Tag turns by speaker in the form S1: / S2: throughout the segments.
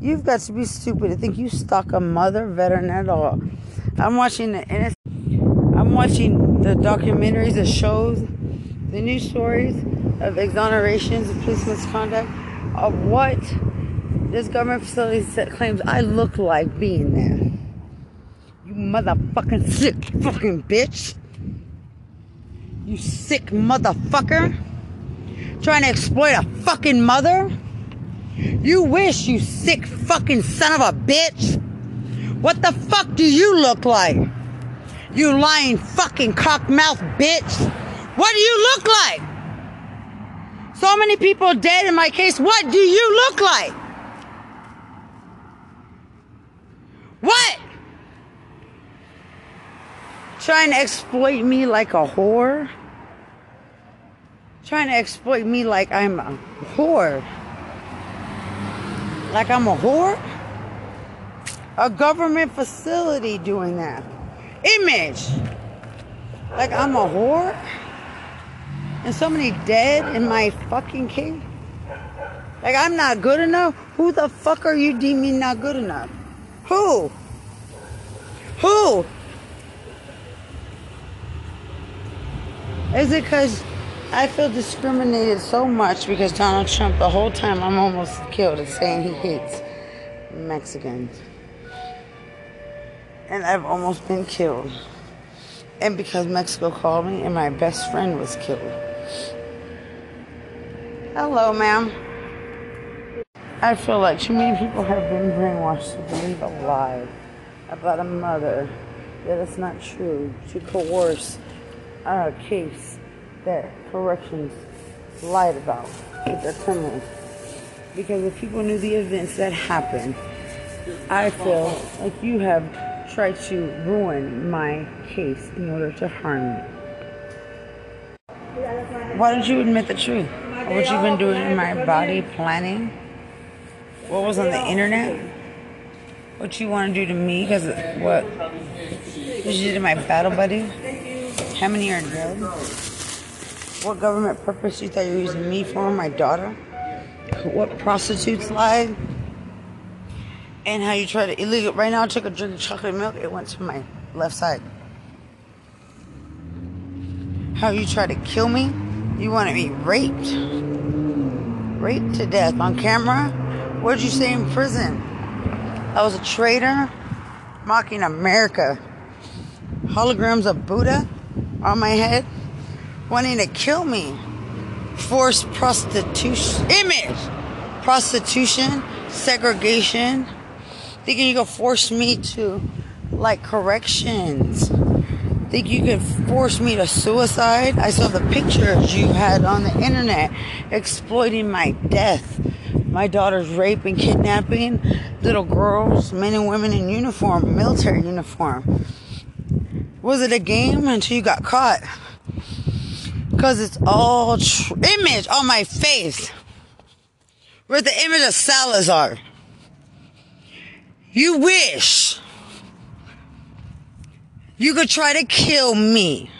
S1: You've got to be stupid to think you stalk a mother veteran at all. I'm watching the NS- I'm watching the documentaries, the shows, the news stories of exonerations of police misconduct of what this government facility set claims I look like being there. You motherfucking sick fucking bitch. You sick motherfucker. Trying to exploit a fucking mother. You wish, you sick fucking son of a bitch. What the fuck do you look like? You lying fucking cockmouth bitch. What do you look like? So many people dead in my case. What do you look like? What? Trying to exploit me like a whore? Trying to exploit me like I'm a whore? Like I'm a whore? A government facility doing that. Image. Like I'm a whore? And so many dead in my fucking cave? Like I'm not good enough? Who the fuck are you deeming not good enough? Who? Who? Is it because I feel discriminated so much because Donald Trump, the whole time I'm almost killed, is saying he hates Mexicans. And I've almost been killed. And because Mexico called me and my best friend was killed. Hello, ma'am. I feel like too many people have been brainwashed to believe a lie about a mother that it's not true, to coerce a case that corrections lied about with their criminals. Because if people knew the events that happened, I feel like you have tried to ruin my case in order to harm me. Why don't you admit the truth? What you've been doing in my body, planning? What was on the internet? What you want to do to me? Because what? What you did to my battle buddy? How many are dead? What government purpose you thought you were using me for? My daughter? What prostitutes lied? And how you try to illegal. Right now, I took a drink of chocolate milk. It went to my left side. How you try to kill me? You wanted me raped. Raped to death on camera? What did you say in prison? I was a traitor? Mocking America. Holograms of Buddha on my head? Wanting to kill me. Forced prostitution. Image! Prostitution. Segregation. Thinking you could force me to like corrections think you could force me to suicide? I saw the pictures you had on the internet exploiting my death. My daughter's rape and kidnapping little girls, men and women in uniform, military uniform. Was it a game until you got caught? Because it's all tr- image on my face. With the image of Salazar. You wish you could try to kill me.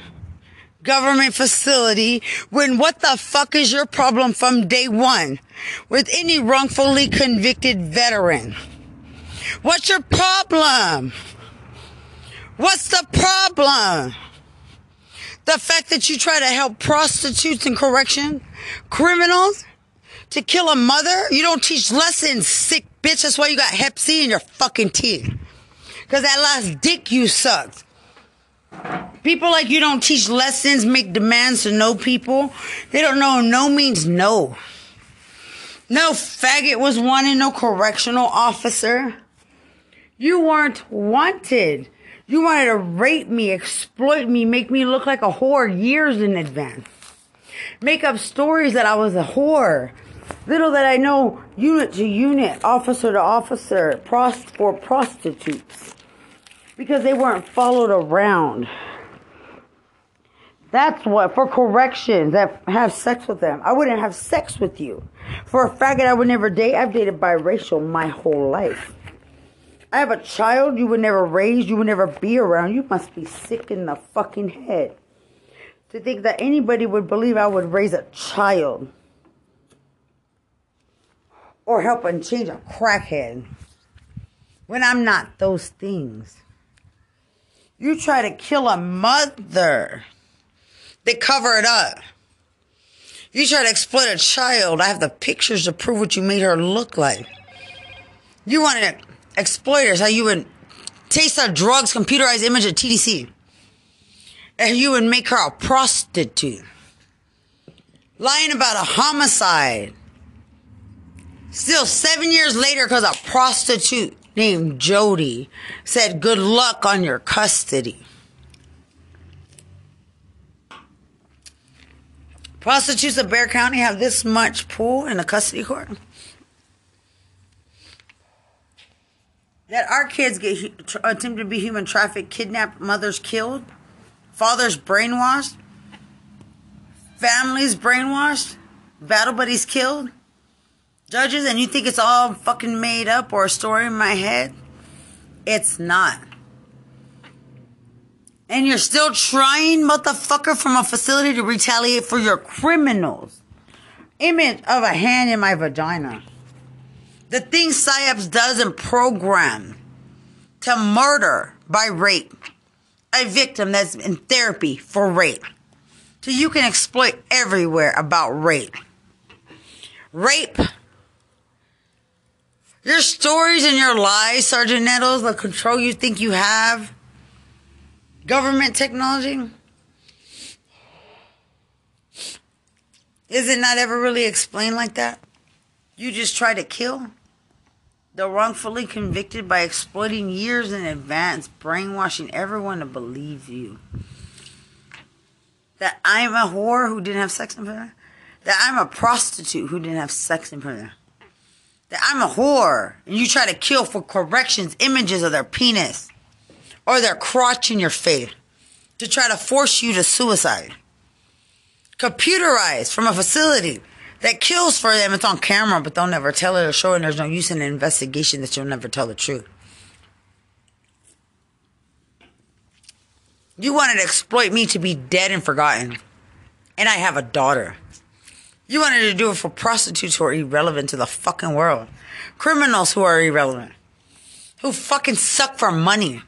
S1: Government facility when what the fuck is your problem from day one with any wrongfully convicted veteran? What's your problem? What's the problem? The fact that you try to help prostitutes and correction criminals to kill a mother? You don't teach lessons, sick bitch. That's why you got hep C in your fucking teeth. Cause that last dick you sucked. People like you don't teach lessons, make demands to know people. They don't know no means no. No faggot was wanted, no correctional officer. You weren't wanted. You wanted to rape me, exploit me, make me look like a whore years in advance. Make up stories that I was a whore. Little that I know, unit to unit, officer to officer, prost for prostitutes. Because they weren't followed around. That's what, for corrections, that have sex with them. I wouldn't have sex with you. For a faggot I would never date, I've dated biracial my whole life. I have a child you would never raise, you would never be around. You must be sick in the fucking head. To think that anybody would believe I would raise a child. or helping change a crackhead when I'm not those things. You try to kill a mother, they cover it up. You try to exploit a child, I have the pictures to prove what you made her look like. You wanted exploiters, how you would taste of drugs, computerized image of TDC. And you would make her a prostitute. Lying about a homicide. Still, seven years later, because a prostitute named Jody said, Good luck on your custody. Prostitutes of Bexar County have this much pull in the custody court. That our kids get attempted to be human trafficked, kidnapped, mothers killed, fathers brainwashed, families brainwashed, battle buddies killed, judges, and you think it's all fucking made up or a story in my head? It's not. And you're still trying, motherfucker, from a facility to retaliate for your criminals. Image of a hand in my vagina. The things PSYOPs does and program to murder by rape a victim that's in therapy for rape. So you can exploit everywhere about rape. Rape. Your stories and your lies, Sergeant Nettles, the control you think you have government technology? Is it not ever really explained like that? You just try to kill? The wrongfully convicted by exploiting years in advance, brainwashing everyone to believe you. That I'm a whore who didn't have sex in prison. That I'm a prostitute who didn't have sex in prison. That I'm a whore and you try to kill for corrections, images of their penis or their crotch in your face to try to force you to suicide. Computerized from a facility that kills for them. It's on camera, but they'll never tell it or show it. And there's no use in an investigation that you'll never tell the truth. You wanted to exploit me to be dead and forgotten. And I have a daughter. You wanted to do it for prostitutes who are irrelevant to the fucking world. Criminals who are irrelevant. Who fucking suck for money.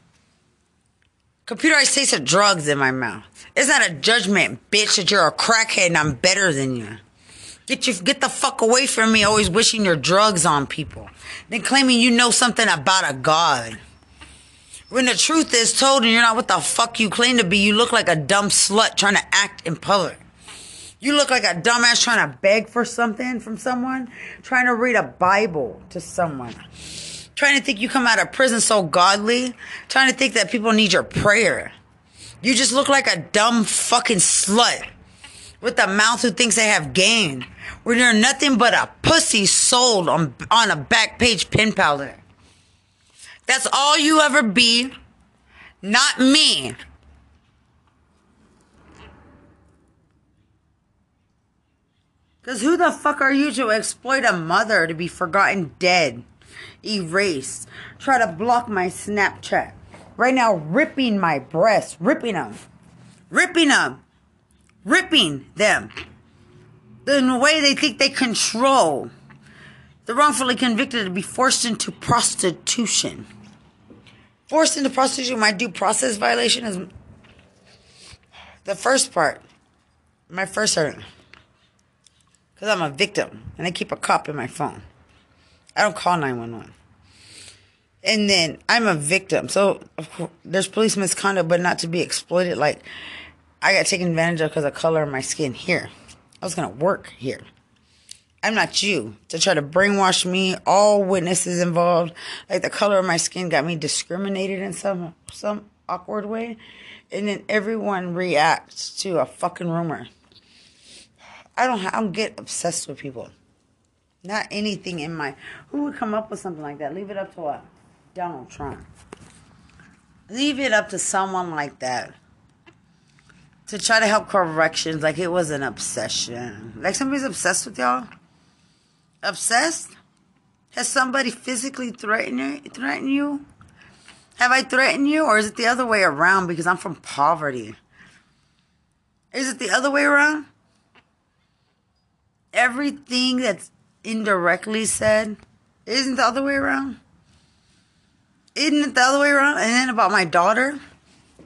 S1: Computerized taste of drugs in my mouth. It's not a judgment, bitch, that you're a crackhead and I'm better than you. Get you, get the fuck away from me, always wishing your drugs on people. Then claiming you know something about a god. When the truth is told and you're not what the fuck you claim to be, you look like a dumb slut trying to act in public. You look like a dumbass trying to beg for something from someone, trying to read a Bible to someone trying to think you come out of prison so godly, trying to think that people need your prayer. You just look like a dumb fucking slut with a mouth who thinks they have game when you're nothing but a pussy sold on, on a back page pen pal. That's all you ever be, not me. Because who the fuck are you to exploit a mother to be forgotten dead? erased. Try to block my Snapchat. Right now, ripping my breasts, ripping them, ripping them, ripping them. in The way they think they control. The wrongfully convicted to be forced into prostitution. Forced into prostitution, my due process violation is the first part. My first hurt. Because I'm a victim and I keep a cop in my phone. I don't call 911. And then I'm a victim. So course, there's police misconduct, but not to be exploited. Like I got taken advantage of because of color of my skin here. I was going to work here. I'm not you to try to brainwash me. All witnesses involved, like the color of my skin got me discriminated in some some awkward way, and then everyone reacts to a fucking rumor. I don't I don't get obsessed with people. Not anything in my. Who would come up with something like that? Leave it up to what? Donald Trump. Leave it up to someone like that to try to help corrections like it was an obsession. Like somebody's obsessed with y'all? Obsessed? Has somebody physically threatened threatened you? Have I threatened you? Or is it the other way around because I'm from poverty? Is it the other way around? Everything that's indirectly said, isn't the other way around? Isn't it the other way around? And then about my daughter,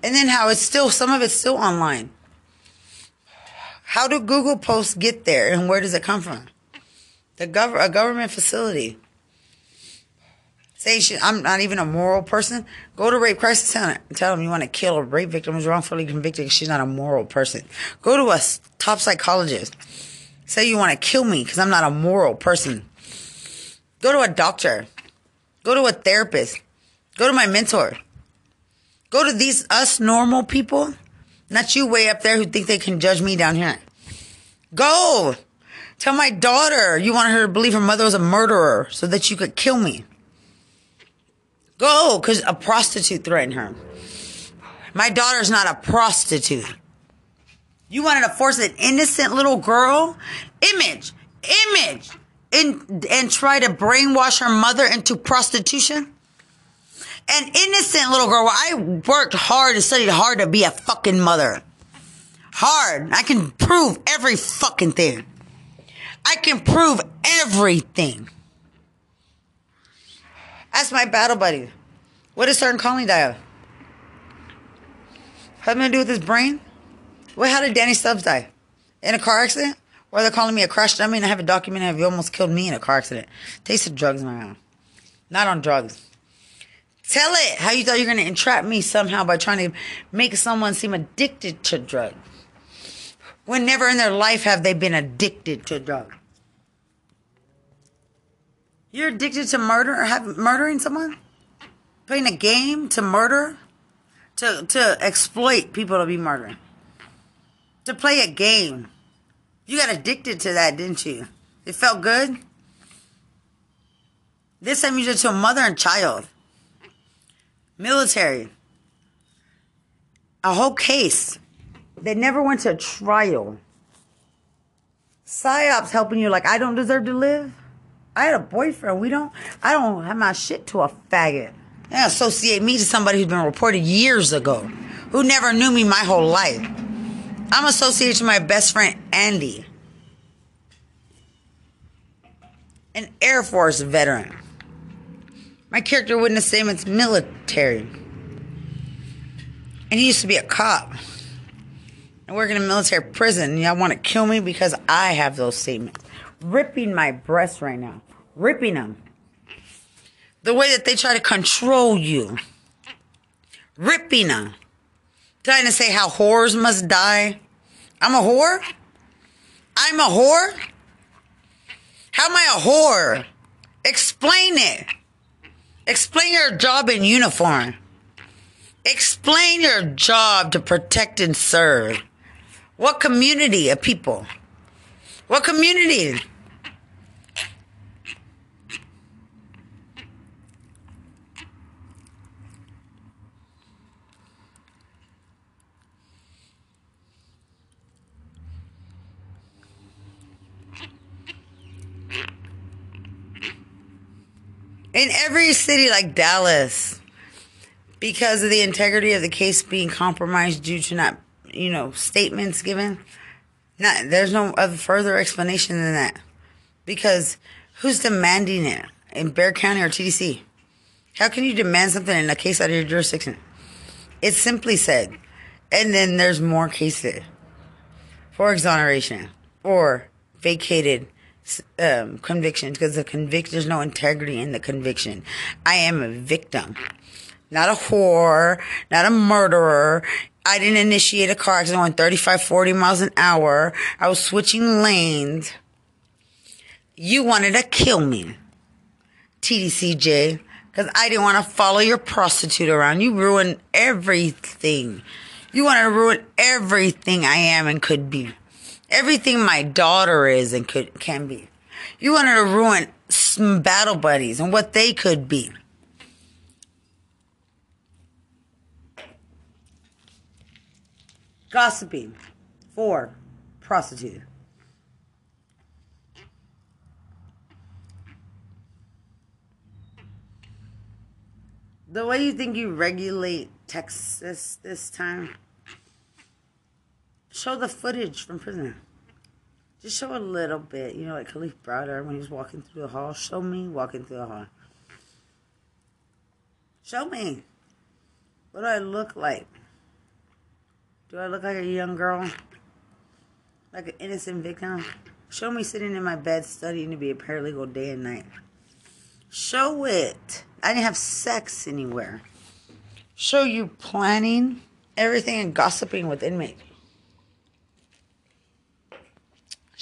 S1: and then how it's still some of it's still online. How do Google posts get there, and where does it come from? The gov- a government facility. Say I'm not even a moral person. Go to rape crisis center and tell them you want to kill a rape victim who's wrongfully convicted. She's not a moral person. Go to a top psychologist. Say you want to kill me because I'm not a moral person. Go to a doctor. Go to a therapist. Go to my mentor. Go to these us normal people, not you way up there who think they can judge me down here. Go. Tell my daughter you want her to believe her mother was a murderer so that you could kill me. Go, because a prostitute threatened her. My daughter's not a prostitute. You wanted to force an innocent little girl, image, image, and, and try to brainwash her mother into prostitution? An innocent little girl. I worked hard and studied hard to be a fucking mother. Hard. I can prove every fucking thing. I can prove everything. Ask my battle buddy. What does certain calling die of? Having to do with his brain? What, how did Danny Stubbs die? In a car accident? Or they're calling me a crash dummy and I have a document of you almost killed me in a car accident. Tasted drugs in my mouth. Not on drugs. Tell it how you thought you're to entrap me somehow by trying to make someone seem addicted to drugs. When never in their life have they been addicted to drugs. You're addicted to murder have murdering someone? Playing a game to murder? To to exploit people to be murdering. To play a game. You got addicted to that, didn't you? It felt good? This time you did to a mother and child. Military. A whole case. They never went to trial. PSYOPs helping you like I don't deserve to live. I had a boyfriend. We don't. I don't have my shit to a faggot. They associate me to somebody who's been reported years ago, who never knew me my whole life. I'm associated to my best friend Andy, an Air Force veteran. My character wouldn't witness statement's military, and he used to be a cop. I work in a military prison. Y'all want to kill me because I have those statements ripping my breasts right now. Ripping them. The way that they try to control you. Ripping them. Trying to say how whores must die. I'm a whore? I'm a whore? How am I a whore? Explain it. Explain your job in uniform. Explain your job to protect and serve. What community of people? What community? In every city like Dallas, because of the integrity of the case being compromised due to not, you know, statements given, not there's no other further explanation than that. Because who's demanding it in Bexar County or TDC? How can you demand something in a case out of your jurisdiction? It's simply said, and then there's more cases for exoneration or vacated um, conviction because the convict there's no integrity in the conviction. I am a victim, not a whore, not a murderer. I didn't initiate a car accident going 35, 40 miles an hour. I was switching lanes. You wanted to kill me, TDCJ, because I didn't want to follow your prostitute around. You ruined everything. You wanted to ruin everything I am and could be everything my daughter is and could can be. You wanted to ruin some battle buddies and what they could be. Gossiping. Four. Prostitute. The way you think you regulate Texas this time Show the footage from prison. Just show a little bit, you know, like Kalief Browder when he was walking through the hall. Show me walking through the hall. Show me. What do I look like? Do I look like a young girl? Like an innocent victim? Show me sitting in my bed studying to be a paralegal day and night. Show it. I didn't have sex anywhere. Show you planning everything and gossiping with inmates.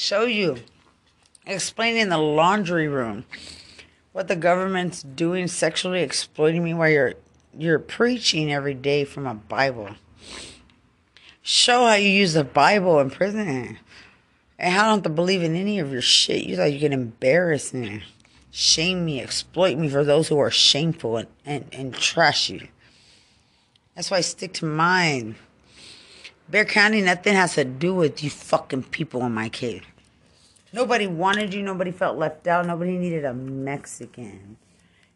S1: Show you explaining the laundry room what the government's doing sexually exploiting me while you're you're preaching every day from a Bible. Show how you use the Bible in prison. And how I don't to believe in any of your shit. You thought you could embarrass me, shame me, exploit me for those who are shameful and, and, and trash you. That's why I stick to mine. Bexar County, nothing has to do with you fucking people in my cave. Nobody wanted you. Nobody felt left out. Nobody needed a Mexican.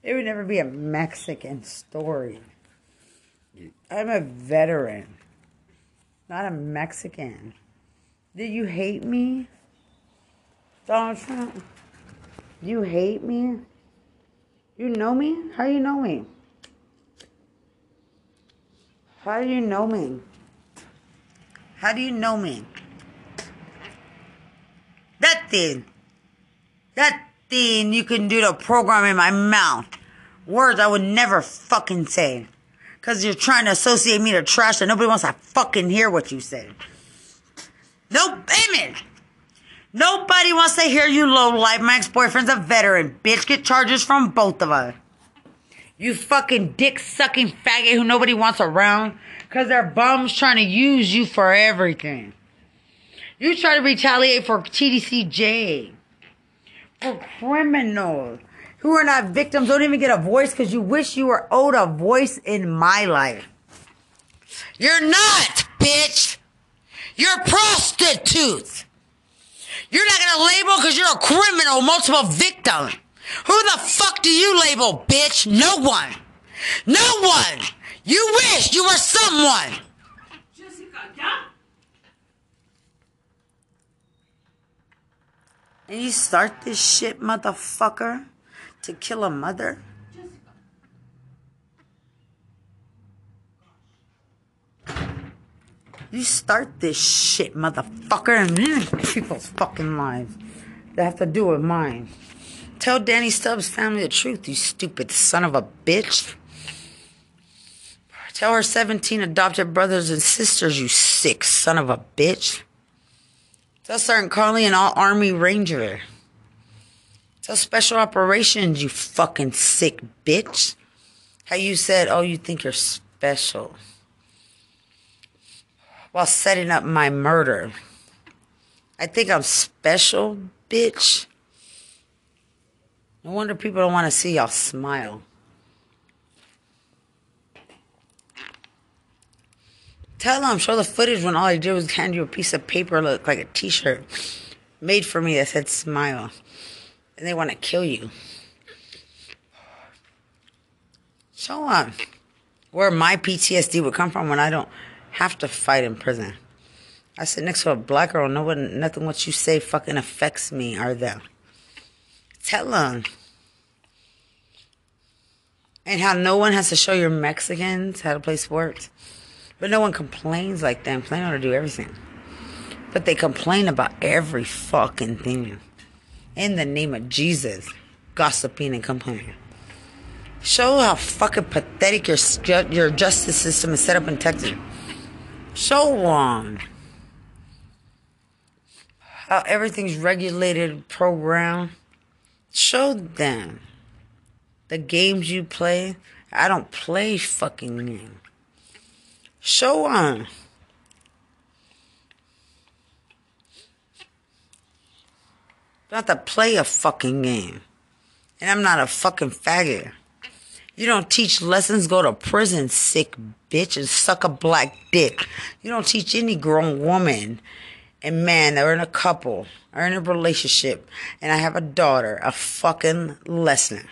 S1: It would never be a Mexican story. I'm a veteran, not a Mexican. Did you hate me, Donald Trump? You hate me? You know me? How do you know me? How do you know me? How do you know me? That thing. That thing you can do to program in my mouth. Words I would never fucking say. Cause you're trying to associate me to trash and nobody wants to fucking hear what you say. No payment. Nobody wants to hear you low life. My ex-boyfriend's a veteran. Bitch, get charges from both of us. You fucking dick sucking faggot who nobody wants around. Cause they're bums trying to use you for everything. You try to retaliate for TDCJ. For criminals who are not victims, don't even get a voice because you wish you were owed a voice in my life. You're not, bitch. You're prostitutes. You're not gonna label because you're a criminal, multiple victim. Who the fuck do you label, bitch? No one. No one. You wish you were someone. Jessica, yeah? And you start this shit, motherfucker, to kill a mother? You start this shit, motherfucker, and people's fucking lives that have to do with mine. Tell Danny Stubbs' family the truth, you stupid son of a bitch. Tell her 17 adopted brothers and sisters, you sick son of a bitch. Tell Sergeant Carly and all Army Ranger. Tell Special Operations, you fucking sick bitch. How you said, oh, you think you're special. While setting up my murder. I think I'm special, bitch. No wonder people don't want to see y'all smile. Tell them, show the footage when all I did was hand you a piece of paper, look like a T-shirt, made for me that said "smile," and they want to kill you. Show them um, where my PTSD would come from when I don't have to fight in prison. I sit next to a black girl. No one, nothing what you say fucking affects me or them. Tell them. And how no one has to show your Mexicans how to play sports. But no one complains like them. Know how to do everything. But they complain about every fucking thing. In the name of Jesus. Gossiping and complaining. Show how fucking pathetic your, your justice system is set up in Texas. Show them how everything's regulated, programmed. Show them the games you play. I don't play fucking games. Show them. Not to play a fucking game. And I'm not a fucking faggot. You don't teach lessons, go to prison, sick bitch, and suck a black dick. You don't teach any grown woman and man that are in a couple or in a relationship and I have a daughter a fucking lesson.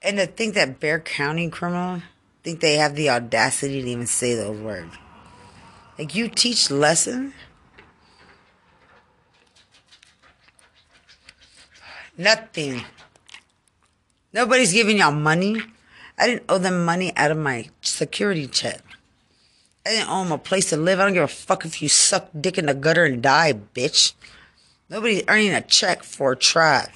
S1: And to think that Bexar County criminal think they have the audacity to even say those words? Like you teach lesson. Nothing. Nobody's giving y'all money. I didn't owe them money out of my security check. I didn't owe them a place to live. I don't give a fuck if you suck dick in the gutter and die, bitch. Nobody's earning a check for track.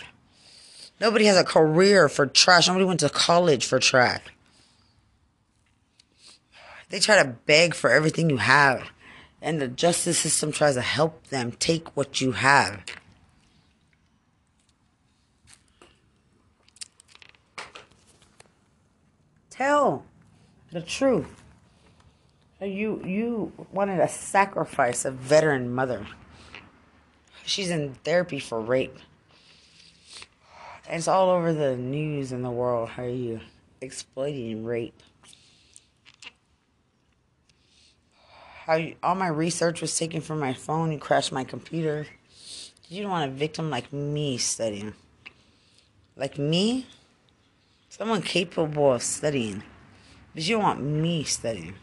S1: Nobody has a career for trash. Nobody went to college for track. They try to beg for everything you have, and the justice system tries to help them take what you have. Tell the truth. You you wanted to sacrifice a veteran mother. She's in therapy for rape. It's all over the news in the world how you exploiting rape. How all my research was taken from my phone. You crashed my computer. You don't want a victim like me studying. Like me? Someone capable of studying. But you don't want me studying.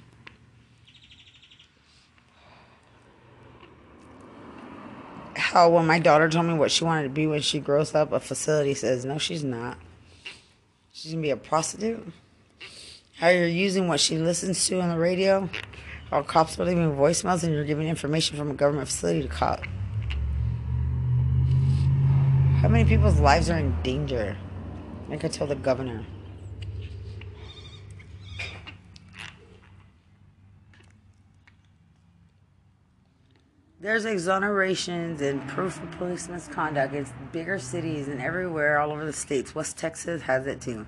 S1: How when my daughter told me what she wanted to be when she grows up, a facility says, no, she's not. She's going to be a prostitute. How you're using what she listens to on the radio. How cops are leaving voicemails and you're giving information from a government facility to cops. How many people's lives are in danger? I could tell the governor. There's exonerations and proof of police misconduct in bigger cities and everywhere all over the states. West Texas has it too.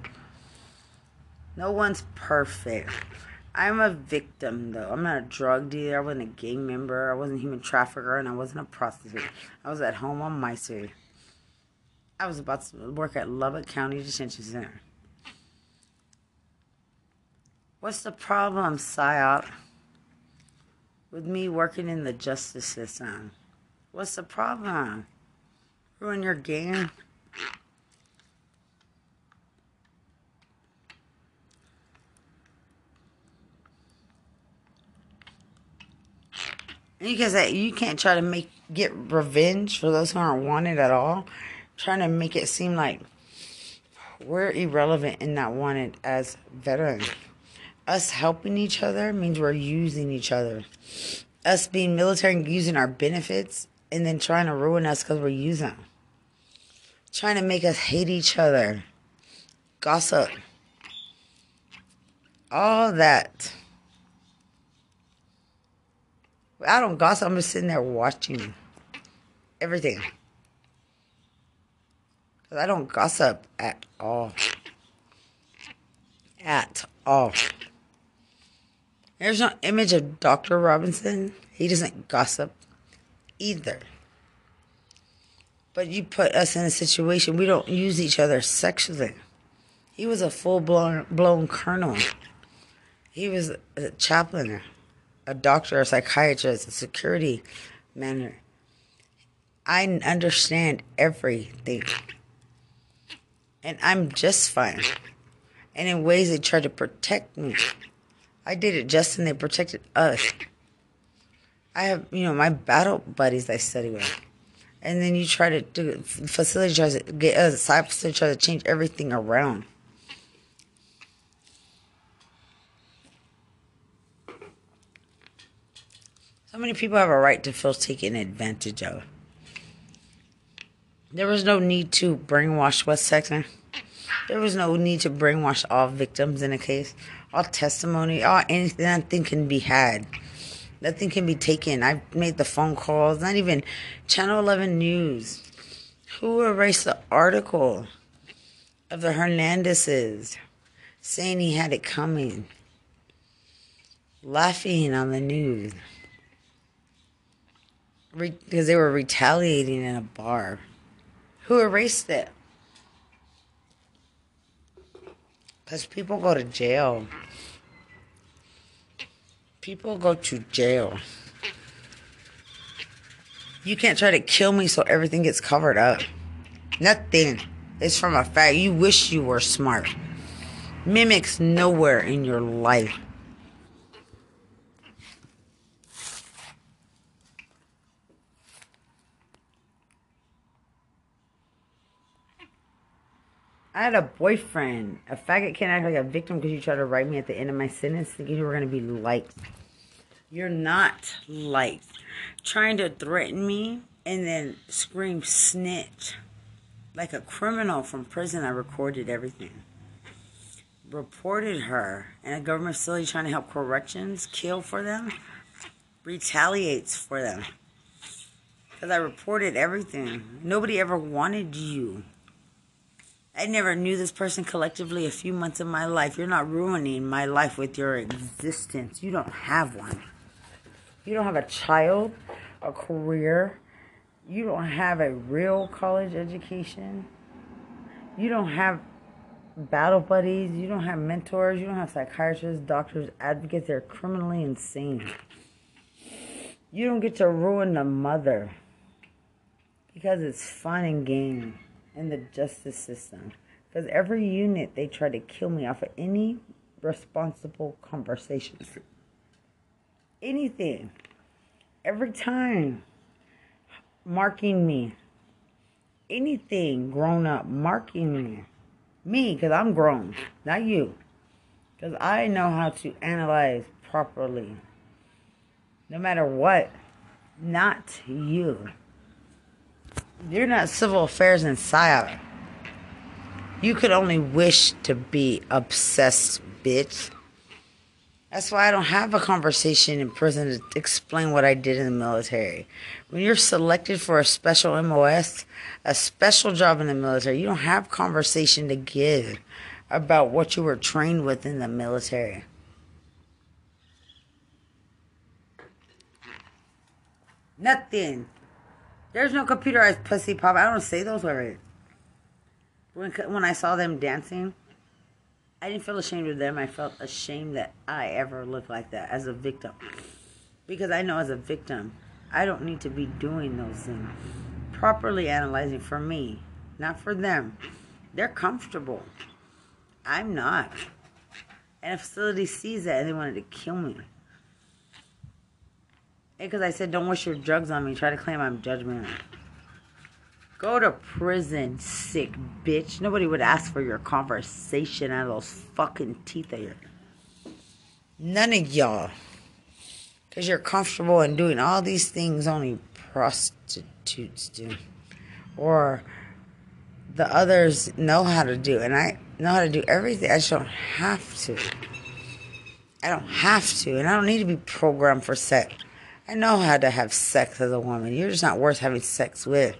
S1: No one's perfect. I'm a victim though. I'm not a drug dealer. I wasn't a gang member. I wasn't a human trafficker, and I wasn't a prostitute. I was at home on my street. I was about to work at Lubbock County Detention Center. What's the problem, PSYOP? with me working in the justice system. What's the problem? Ruin your game? Say you can't try to make get revenge for those who aren't wanted at all. trying to make it seem like we're irrelevant and not wanted as veterans us helping each other means we're using each other. Us being military and using our benefits and then trying to ruin us because we're using them. Trying to make us hate each other. Gossip. All that. I don't gossip. I'm just sitting there watching everything. Because I don't gossip at all. At all. There's no image of Dr. Robinson. He doesn't gossip either. But you put us in a situation we don't use each other sexually. He was a full blown blown colonel. He was a chaplain, a doctor, a psychiatrist, a security man. I understand everything. And I'm just fine. And in ways they try to protect me. I did it just and they protected us. I have, you know, my battle buddies I study with. And then you try to do, facility tries to get us, side facility to change everything around. So many people have a right to feel taken advantage of. There was no need to brainwash West Texas. There was no need to brainwash all victims in a case all testimony, all anything, nothing can be had. Nothing can be taken. I made the phone calls, not even Channel 11 News. Who erased the article of the Hernandezes saying he had it coming? Laughing on the news. Because they were retaliating in a bar. Who erased it? Because people go to jail. People go to jail. You can't try to kill me so everything gets covered up. Nothing. It's from a fact. You wish you were smart. Mimics nowhere in your life. I had a boyfriend. A faggot can't act like a victim because you tried to write me at the end of my sentence thinking you were going to be liked. You're not liked. Trying to threaten me and then scream snitch. Like a criminal from prison, I recorded everything. Reported her and a government facility trying to help corrections kill for them. Retaliates for them. Because I reported everything. Nobody ever wanted you. I never knew this person collectively a few months of my life. You're not ruining my life with your existence. You don't have one. You don't have a child, a career. You don't have a real college education. You don't have battle buddies. You don't have mentors. You don't have psychiatrists, doctors, advocates. They're criminally insane. You don't get to ruin the mother because it's fun and game in the justice system. Because every unit, they try to kill me off of any responsible conversation. Anything. Every time. Marking me. Anything grown up, marking me. Me, because I'm grown, not you. Because I know how to analyze properly. No matter what, not you. You're not civil affairs and psyop. You could only wish to be obsessed, bitch. That's why I don't have a conversation in prison to explain what I did in the military. When you're selected for a special MOS, a special job in the military, you don't have conversation to give about what you were trained with in the military. Nothing. There's no computerized pussy pop. I don't say those words. When when I saw them dancing, I didn't feel ashamed of them. I felt ashamed that I ever looked like that as a victim. Because I know as a victim, I don't need to be doing those things. Properly analyzing for me, not for them. They're comfortable. I'm not. And a facility sees that and they wanted to kill me. Because I said, don't waste your drugs on me. Try to claim I'm judgmental. Go to prison, sick bitch. Nobody would ask for your conversation out of those fucking teeth of yours. None of y'all. Because you're comfortable in doing all these things only prostitutes do. Or the others know how to do. And I know how to do everything. I just don't have to. I don't have to. And I don't need to be programmed for sex. I know how to have sex as a woman. You're just not worth having sex with.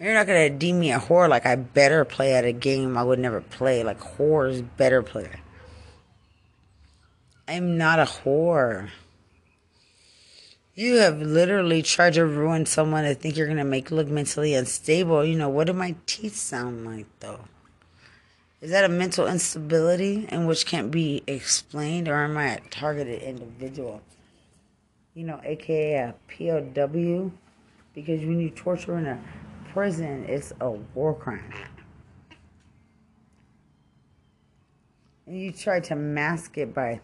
S1: You're not gonna deem me a whore like I better play at a game I would never play. Like whores better play. I'm not a whore. You have literally tried to ruin someone I think you're gonna make look mentally unstable. You know, what do my teeth sound like though? Is that a mental instability in which can't be explained, or am I a targeted individual? You know, aka a POW, because when you torture in a prison, it's a war crime. And you try to mask it by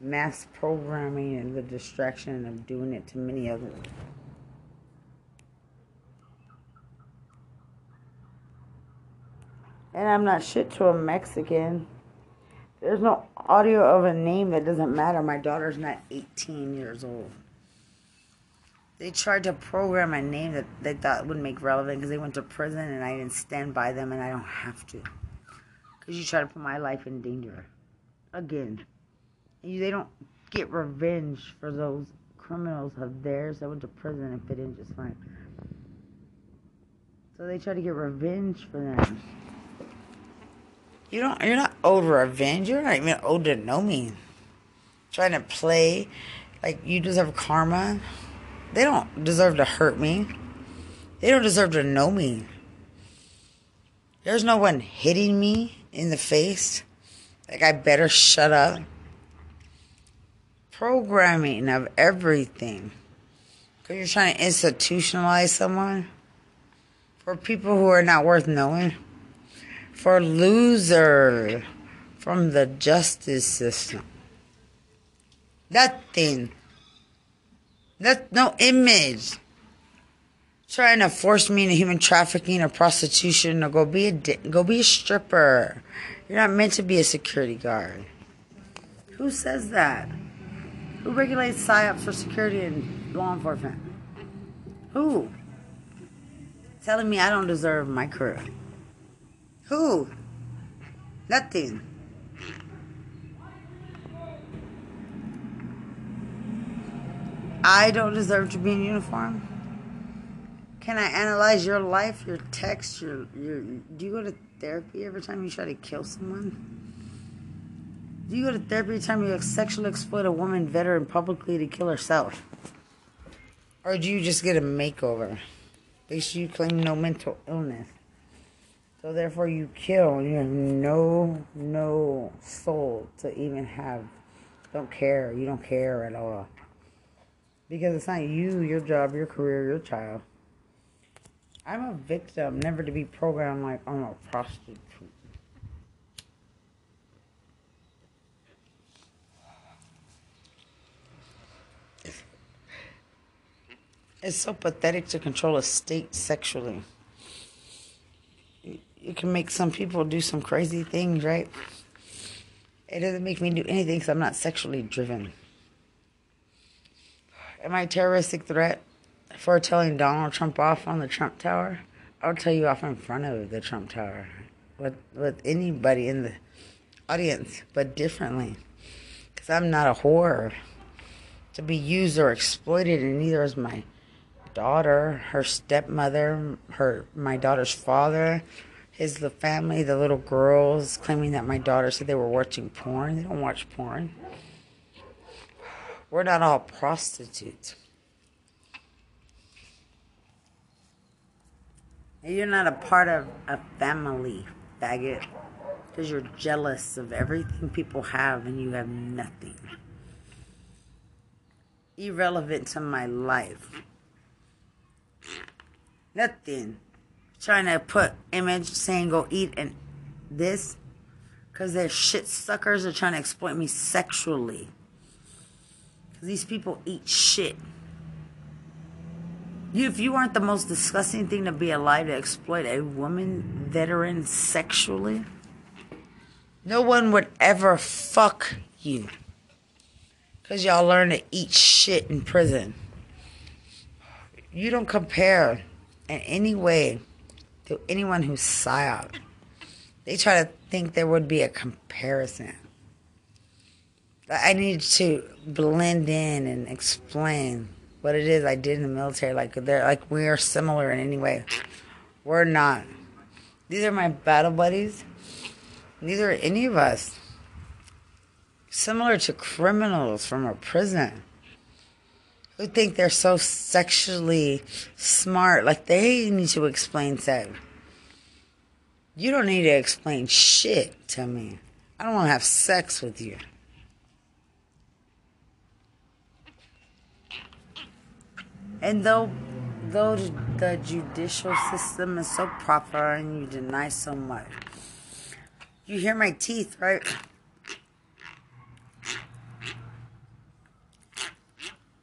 S1: mass programming and the distraction of doing it to many others. And I'm not shit to a Mexican. There's no audio of a name that doesn't matter. My daughter's not 18 years old. They tried to program a name that they thought would make relevant because they went to prison and I didn't stand by them and I don't have to. Because you try to put my life in danger. Again. they don't get revenge for those criminals of theirs that went to prison and fit in just fine. So they try to get revenge for them. You don't. You're not owed revenge. You're not even owed to know me. Trying to play like you deserve karma. They don't deserve to hurt me. They don't deserve to know me. There's no one hitting me in the face. Like I better shut up. Programming of everything. Because you're trying to institutionalize someone for people who are not worth knowing for loser from the justice system. Nothing. Not, no image. trying to force me into human trafficking or prostitution or go be a go be a stripper. You're not meant to be a security guard. Who says that? Who regulates psyops for security and law enforcement? Who? Telling me I don't deserve my career. Who? Nothing. I don't deserve to be in uniform. Can I analyze your life, your text, your your do you go to therapy every time you try to kill someone? Do you go to therapy every time you sexually exploit a woman veteran publicly to kill herself? Or do you just get a makeover? Because you claim no mental illness. So therefore you kill. You have no no soul to even have don't care. You don't care at all. Because it's not you, your job, your career, your child. I'm a victim, never to be programmed like I'm a prostitute. It's so pathetic to control a state sexually. You can make some people do some crazy things, right? It doesn't make me do anything because I'm not sexually driven. Am I a terroristic threat for telling Donald Trump off on the Trump Tower? I'll tell you off in front of the Trump Tower with, with anybody in the audience, but differently. Because I'm not a whore to be used or exploited, and neither is my daughter, her stepmother, her my daughter's father, his the family, the little girls claiming that my daughter said they were watching porn. They don't watch porn. We're not all prostitutes. You're not a part of a family, faggot. Because you're jealous of everything people have and you have nothing. Irrelevant to my life. Nothing. Trying to put image saying go eat and this. Because they're shit suckers are trying to exploit me sexually. Because these people eat shit. You, if you weren't the most disgusting thing to be alive to exploit a woman veteran sexually, no one would ever fuck you. Because y'all learn to eat shit in prison. You don't compare in any way to anyone who's psyop. They try to think there would be a comparison. I need to blend in and explain what it is I did in the military. Like they're like we are similar in any way. We're not. These are my battle buddies. Neither are any of us. Similar to criminals from a prison who think they're so sexually smart, like they need to explain sex. You don't need to explain shit to me. I don't want to have sex with you. And though though the judicial system is so proper and you deny so much, you hear my teeth, right?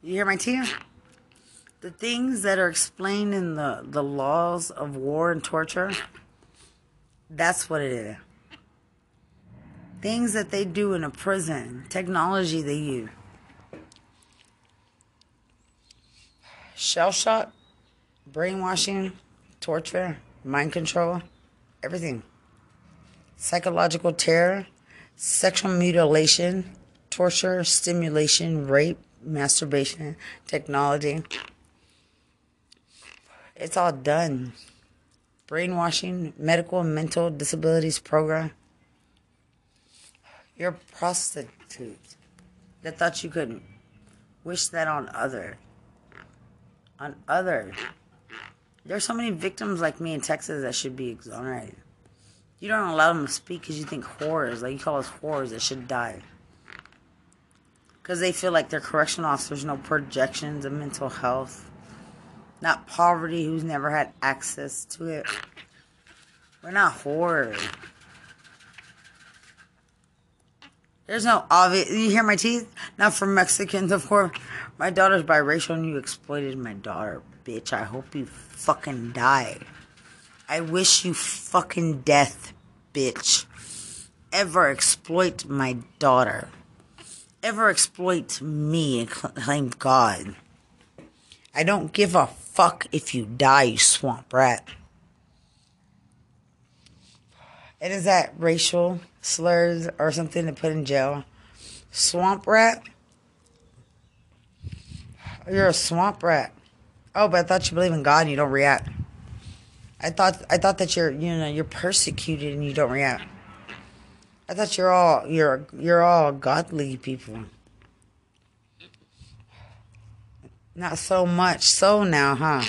S1: You hear my team? The things that are explained in the, the laws of war and torture, that's what it is. Things that they do in a prison, technology they use. Shell shock, brainwashing, torture, mind control, everything. Psychological terror, sexual mutilation, torture, stimulation, rape, masturbation, technology. It's all done. Brainwashing, medical and mental disabilities program. You're a prostitute that thought you couldn't wish that on other. On other. There's so many victims like me in Texas that should be exonerated. You don't allow them to speak because you think whores, like you call us whores, that should die because they feel like they're correctional officers, no projections of mental health, not poverty, who's never had access to it. We're not horror. There's no obvious. You hear my teeth? Not from Mexicans, of course. My daughter's biracial, and you exploited my daughter. bitch. I hope you fucking die. I wish you fucking death, bitch. Ever exploit my daughter. Ever exploit me and claim God. I don't give a fuck if you die, you swamp rat. And is that racial slurs or something to put in jail? Swamp rat? You're a swamp rat. Oh, but I thought you believe in God and you don't react. I thought I thought that you're you know you're persecuted and you don't react. I thought you're all you're you're all godly people. Not so much so now, huh?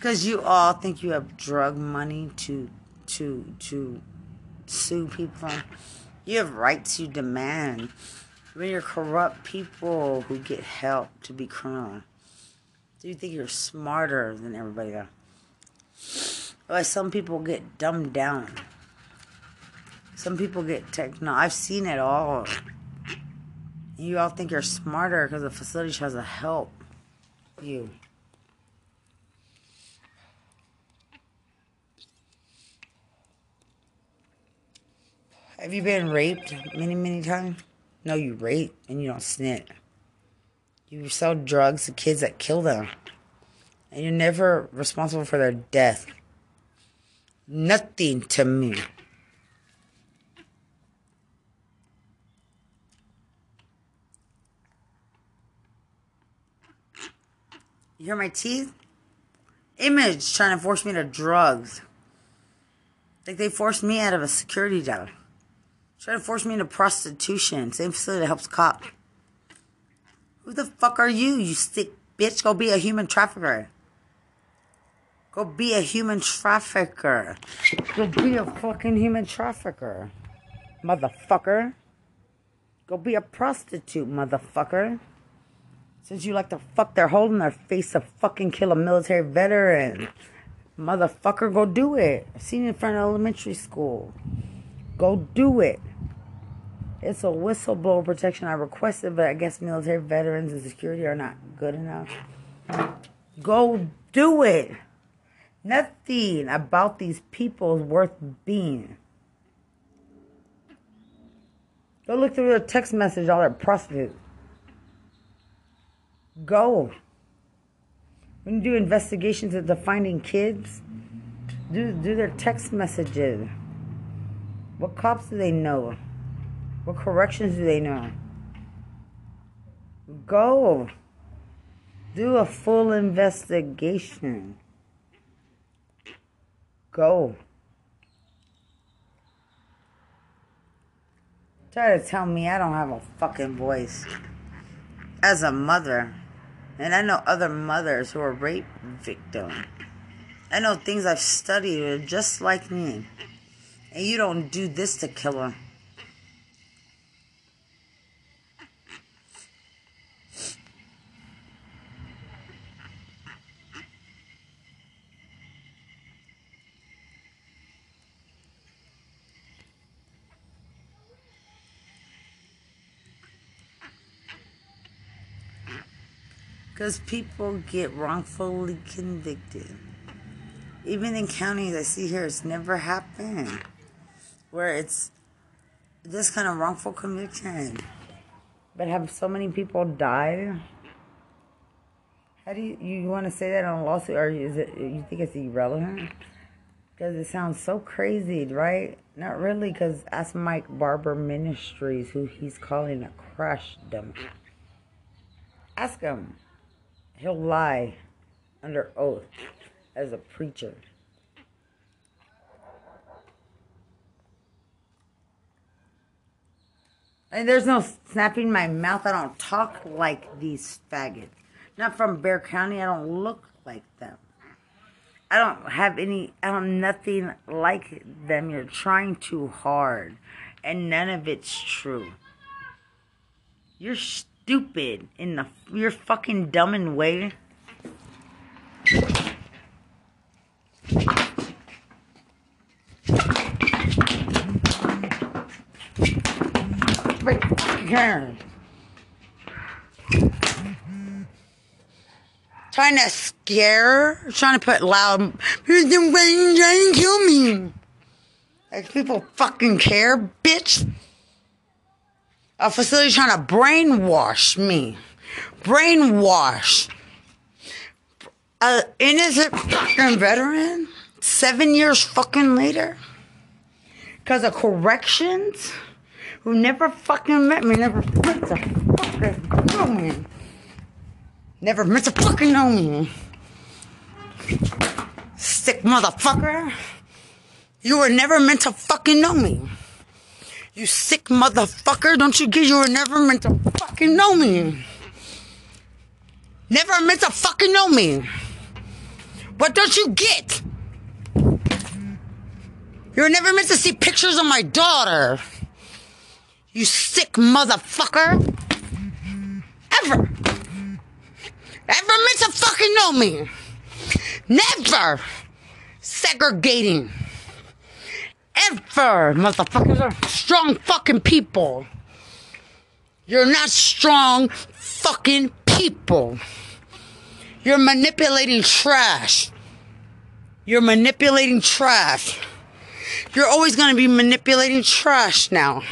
S1: Because you all think you have drug money to to to sue people. You have rights you demand. When you're corrupt people who get help to be criminal. Do you think you're smarter than everybody else? Why some people get dumbed down. Some people get techno. I've seen it all. You all think you're smarter because the facility tries to help you. Have you been raped many, many times? No, you rape and you don't snit. You sell drugs to kids that kill them. And you're never responsible for their death. Nothing to me. You hear my teeth? Image trying to force me to drugs. Like they forced me out of a security job. Trying to force me into prostitution. Same facility that helps cop. Who the fuck are you, you sick bitch? Go be a human trafficker. Go be a human trafficker. Go be a fucking human trafficker. Motherfucker. Go be a prostitute, motherfucker. Since you like to fuck their hole in their face to fucking kill a military veteran. Motherfucker, go do it. I've seen it in front of elementary school. Go do it. It's a whistleblower protection I requested, but I guess military veterans and security are not good enough. Go do it. Nothing about these people is worth being. Go look through their text message, all their prostitutes. Go. When you do investigations into finding kids, do do their text messages. What cops do they know? What corrections do they know? Go. Do a full investigation. Go. Try to tell me I don't have a fucking voice. As a mother, and I know other mothers who are rape victims. I know things I've studied are just like me. And you don't do this to kill her. Because people get wrongfully convicted. Even in counties I see here, it's never happened. Where it's this kind of wrongful conviction. But have so many people died? How do you, you want to say that on a lawsuit, or is it you think it's irrelevant? Because it sounds so crazy, right? Not really, because ask Mike Barber Ministries, who he's calling a crush dummy. Ask him he'll lie under oath as a preacher. And there's no snapping my mouth. I don't talk like these faggots. Not from Bexar County. I don't look like them. I don't have any, I don't nothing like them. You're trying too hard. And none of it's true. You're stupid in the your fucking dumb and way. Trying to scare, trying to put loud. Here's the way trying to kill me. Like people fucking care, bitch. A facility trying to brainwash me. Brainwash. A innocent fucking veteran, seven years fucking later, because of corrections, who never fucking met me, never met to fucking know me. Never meant to fucking know me. Sick motherfucker. You were never meant to fucking know me. You sick motherfucker. Don't you get you were never meant to fucking know me. Never meant to fucking know me. What don't you get? You were never meant to see pictures of my daughter. You sick motherfucker. Ever. Ever meant to fucking know me. Never. Segregating. Ever. Motherfuckers are strong fucking people. You're not strong fucking people. You're manipulating trash. You're manipulating trash. You're always going to be manipulating trash now.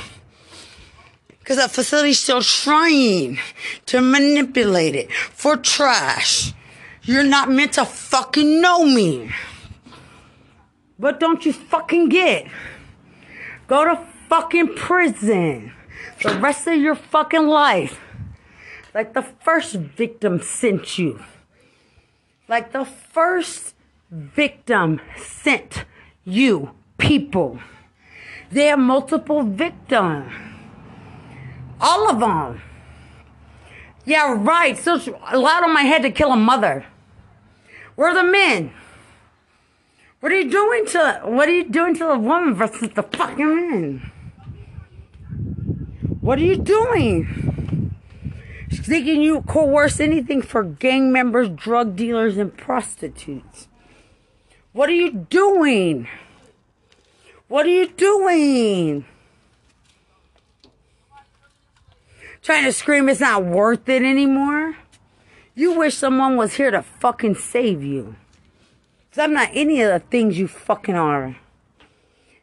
S1: Because that facility's still trying to manipulate it for trash. You're not meant to fucking know me. But don't you fucking get? Go to fucking prison the rest of your fucking life. Like the first victim sent you. Like the first victim sent you people. They have multiple victims. All of them. Yeah, right. So allowed on my head to kill a mother. Where are the men? What are you doing to what are you doing to the woman versus the fucking man? What are you doing? Thinking you coerce anything for gang members, drug dealers, and prostitutes. What are you doing? What are you doing? Trying to scream it's not worth it anymore? You wish someone was here to fucking save you. Cause I'm not any of the things you fucking are.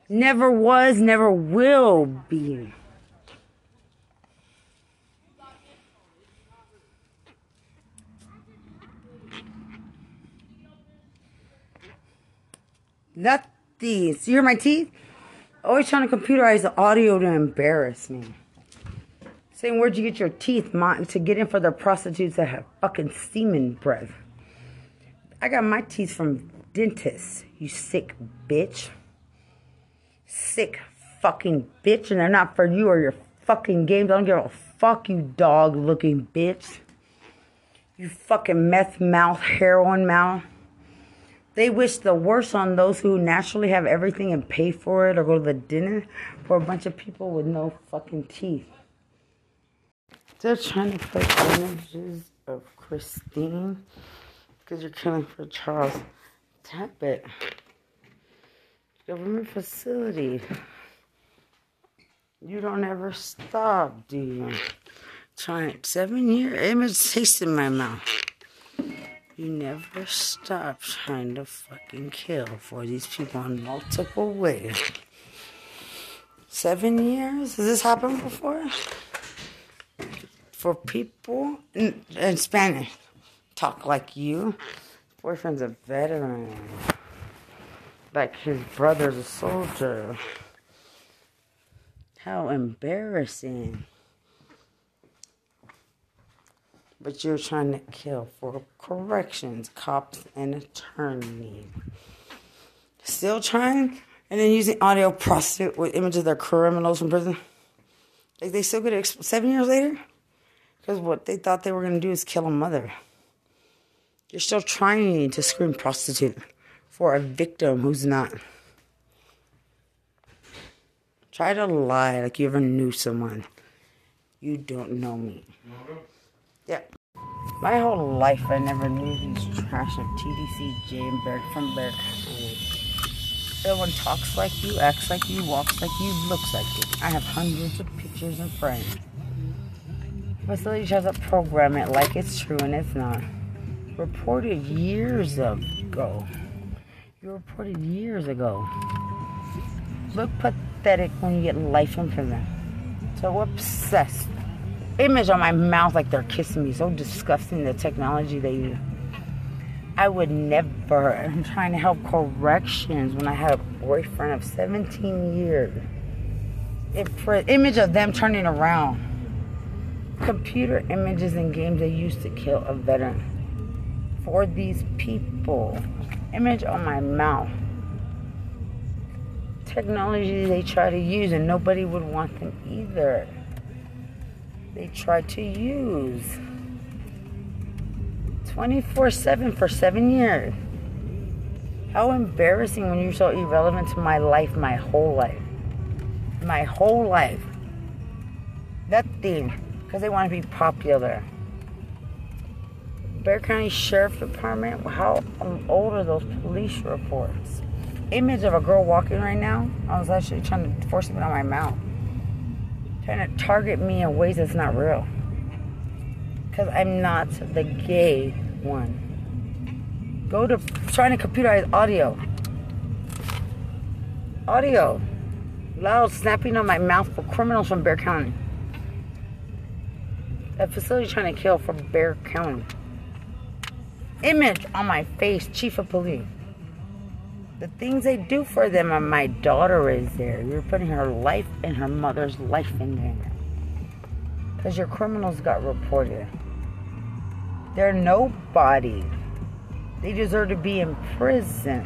S1: Never was, never will be. Not these. You hear my teeth? Always trying to computerize the audio to embarrass me. Saying, where'd you get your teeth, Mom? To get in for the prostitutes that have fucking semen breath. I got my teeth from dentists, you sick bitch. Sick fucking bitch. And they're not for you or your fucking games. I don't give a fuck, you dog looking bitch. You fucking meth mouth, heroin mouth. They wish the worst on those who naturally have everything and pay for it or go to the dinner for a bunch of people with no fucking teeth. They're trying to put images of Christine because you're killing for Charles Tappet. Government facility. You don't ever stop, do you? Trying seven year image taste in my mouth. You never stop trying to fucking kill for these people in multiple ways. Seven years? Has this happened before? For people in, in Spanish, talk like you. Boyfriend's a veteran. Like his brother's a soldier. How embarrassing. but you're trying to kill for corrections, cops, and attorney. Still trying, and then using audio prostitute with images of their criminals from prison. Like they still get it seven years later, because what they thought they were gonna do is kill a mother. You're still trying to scream prostitute for a victim who's not. Try to lie like you ever knew someone. You don't know me. Yeah. My whole life, I never knew these trash of TDC, Jane Berg from Berg. Everyone talks like you, acts like you, walks like you, looks like you. I have hundreds of pictures and frames. Facility tries to program it like it's true and it's not. Reported years ago. You reported years ago. Look pathetic when you get life into them. So obsessed. Image on my mouth like they're kissing me. So disgusting the technology they use. I would never. I'm trying to help corrections when I had a boyfriend of 17 years. It, image of them turning around. Computer images and games they used to kill a veteran. For these people. Image on my mouth. Technology they try to use and nobody would want them either. They try to use. 24 7 for seven years. How embarrassing when you're so irrelevant to my life, my whole life. My whole life. Nothing. Because they want to be popular. Bexar County Sheriff Department, how um, old are those police reports? Image of a girl walking right now. I was actually trying to force it on my mouth. Trying to target me in ways that's not real. Because I'm not the gay one. Go to trying to computerize audio. Audio. Loud snapping on my mouth for criminals from Bexar County. A facility trying to kill from Bexar County. Image on my face, chief of police. The things they do for them, and my daughter is there. You're putting her life and her mother's life in there. Because your criminals got reported. They're nobody. They deserve to be in prison.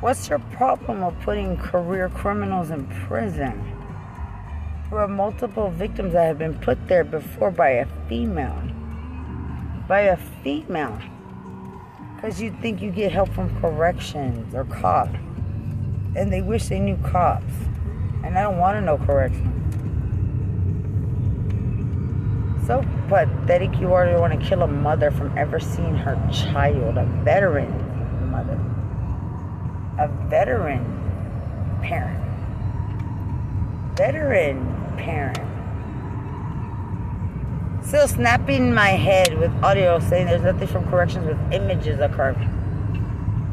S1: What's your problem with putting career criminals in prison? There are multiple victims that have been put there before by a female. By a female. Because you think you get help from corrections or cops. And they wish they knew cops. And I don't want to know corrections. so pathetic you are to want to kill a mother from ever seeing her child, a veteran mother, a veteran parent, veteran parent. Still snapping my head with audio saying there's nothing from corrections with images of occurred.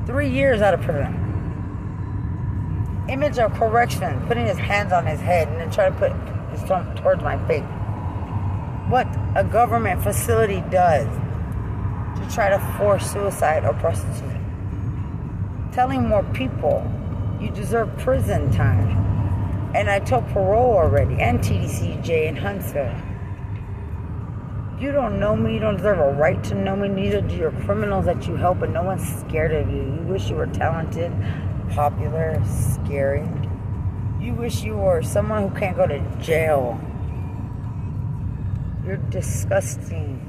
S1: Three years out of prison. Image of correction, putting his hands on his head and then trying to put his thumb towards my face what a government facility does to try to force suicide or prostitution. Telling more people you deserve prison time. And I told parole already, and TDCJ and Huntsville. You don't know me, you don't deserve a right to know me, neither do your criminals that you help, and no one's scared of you. You wish you were talented, popular, scary. You wish you were someone who can't go to jail you're disgusting.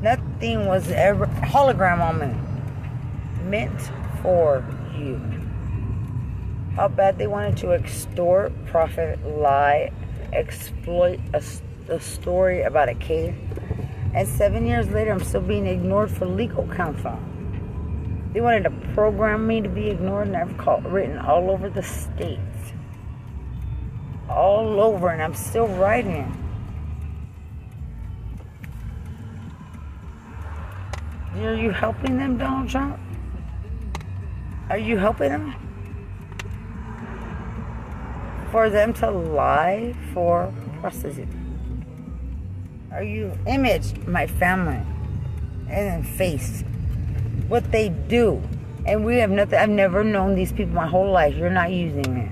S1: Nothing was ever hologram on me. Meant for you. How bad they wanted to extort, profit, lie, exploit a, a story about a case. And seven years later, I'm still being ignored for legal counsel. They wanted to program me to be ignored, and I've called, written all over the states. All over, and I'm still writing. Are you helping them, Donald Trump? Are you helping them? For them to lie for prostitutes? Are you image my family and face what they do? And we have nothing. I've never known these people my whole life. You're not using me.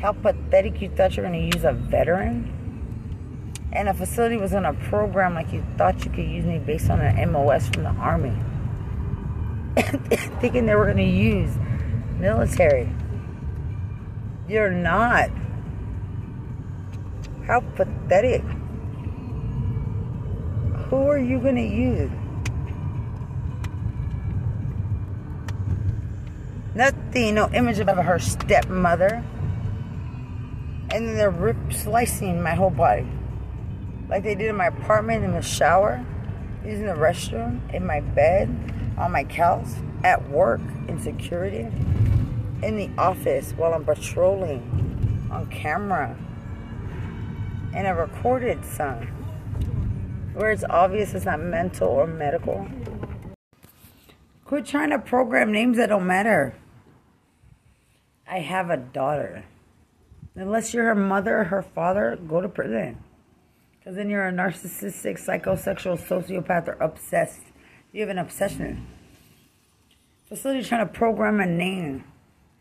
S1: How pathetic you thought you were going to use a veteran? and a facility was on a program like you thought you could use me based on an MOS from the Army. Thinking they were going to use military. You're not. How pathetic. Who are you going to use? Nothing, no image of her stepmother. And then they're rip slicing my whole body like they did in my apartment in the shower, using the restroom, in my bed, on my couch, at work, in security, in the office while I'm patrolling, on camera, and a recorded song where it's obvious it's not mental or medical. Quit trying to program names that don't matter. I have a daughter. Unless you're her mother or her father, go to prison. Because then you're a narcissistic, psychosexual, sociopath, or obsessed. You have an obsession. Facility trying to program a name.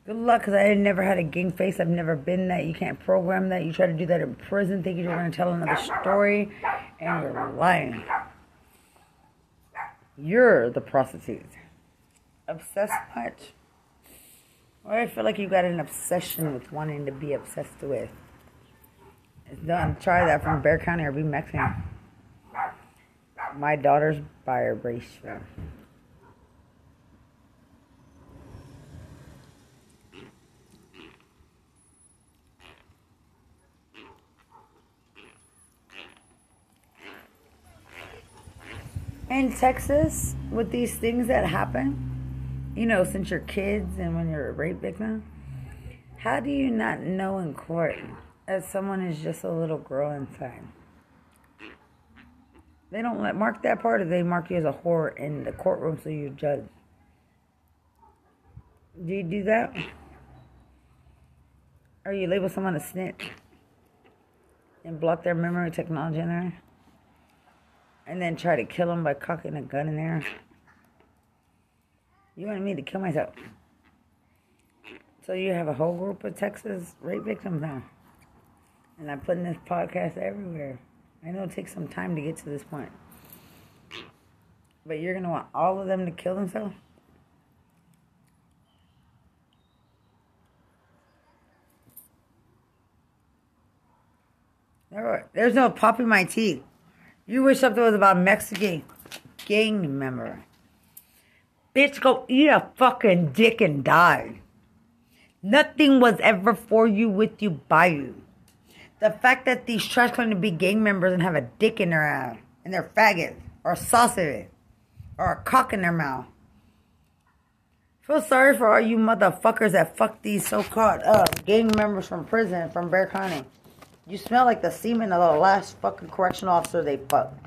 S1: Good luck, because I never had a gang face. I've never been that. You can't program that. You try to do that in prison, thinking you're going to tell another story, you're lying. You're the prostitute. Obsessed much? Or I feel like you got an obsession with wanting to be obsessed with. Don't try that from Bexar County or be Mexican. My daughter's biracial. In Texas, with these things that happen, you know, since you're kids and when you're a rape victim, how do you not know in court that someone is just a little girl inside? They don't let mark that part, or they mark you as a whore in the courtroom so you judge. Do you do that? Or you label someone a snitch and block their memory technology in there? And then try to kill him by cocking a gun in there. You wanted me to kill myself. So you have a whole group of Texas rape victims now. And I'm putting this podcast everywhere. I know it takes some time to get to this point. But you're going to want all of them to kill themselves? There's no popping my teeth. You wish something was about Mexican gang member. Bitch, go eat a fucking dick and die. Nothing was ever for you, with you, by you. The fact that these trash claim to be gang members and have a dick in their ass, and they're faggots, or a sausage, or a cock in their mouth. Feel sorry for all you motherfuckers that fuck these so-called uh, gang members from prison from Bexar County. You smell like the semen of the last fucking correction officer they fucked.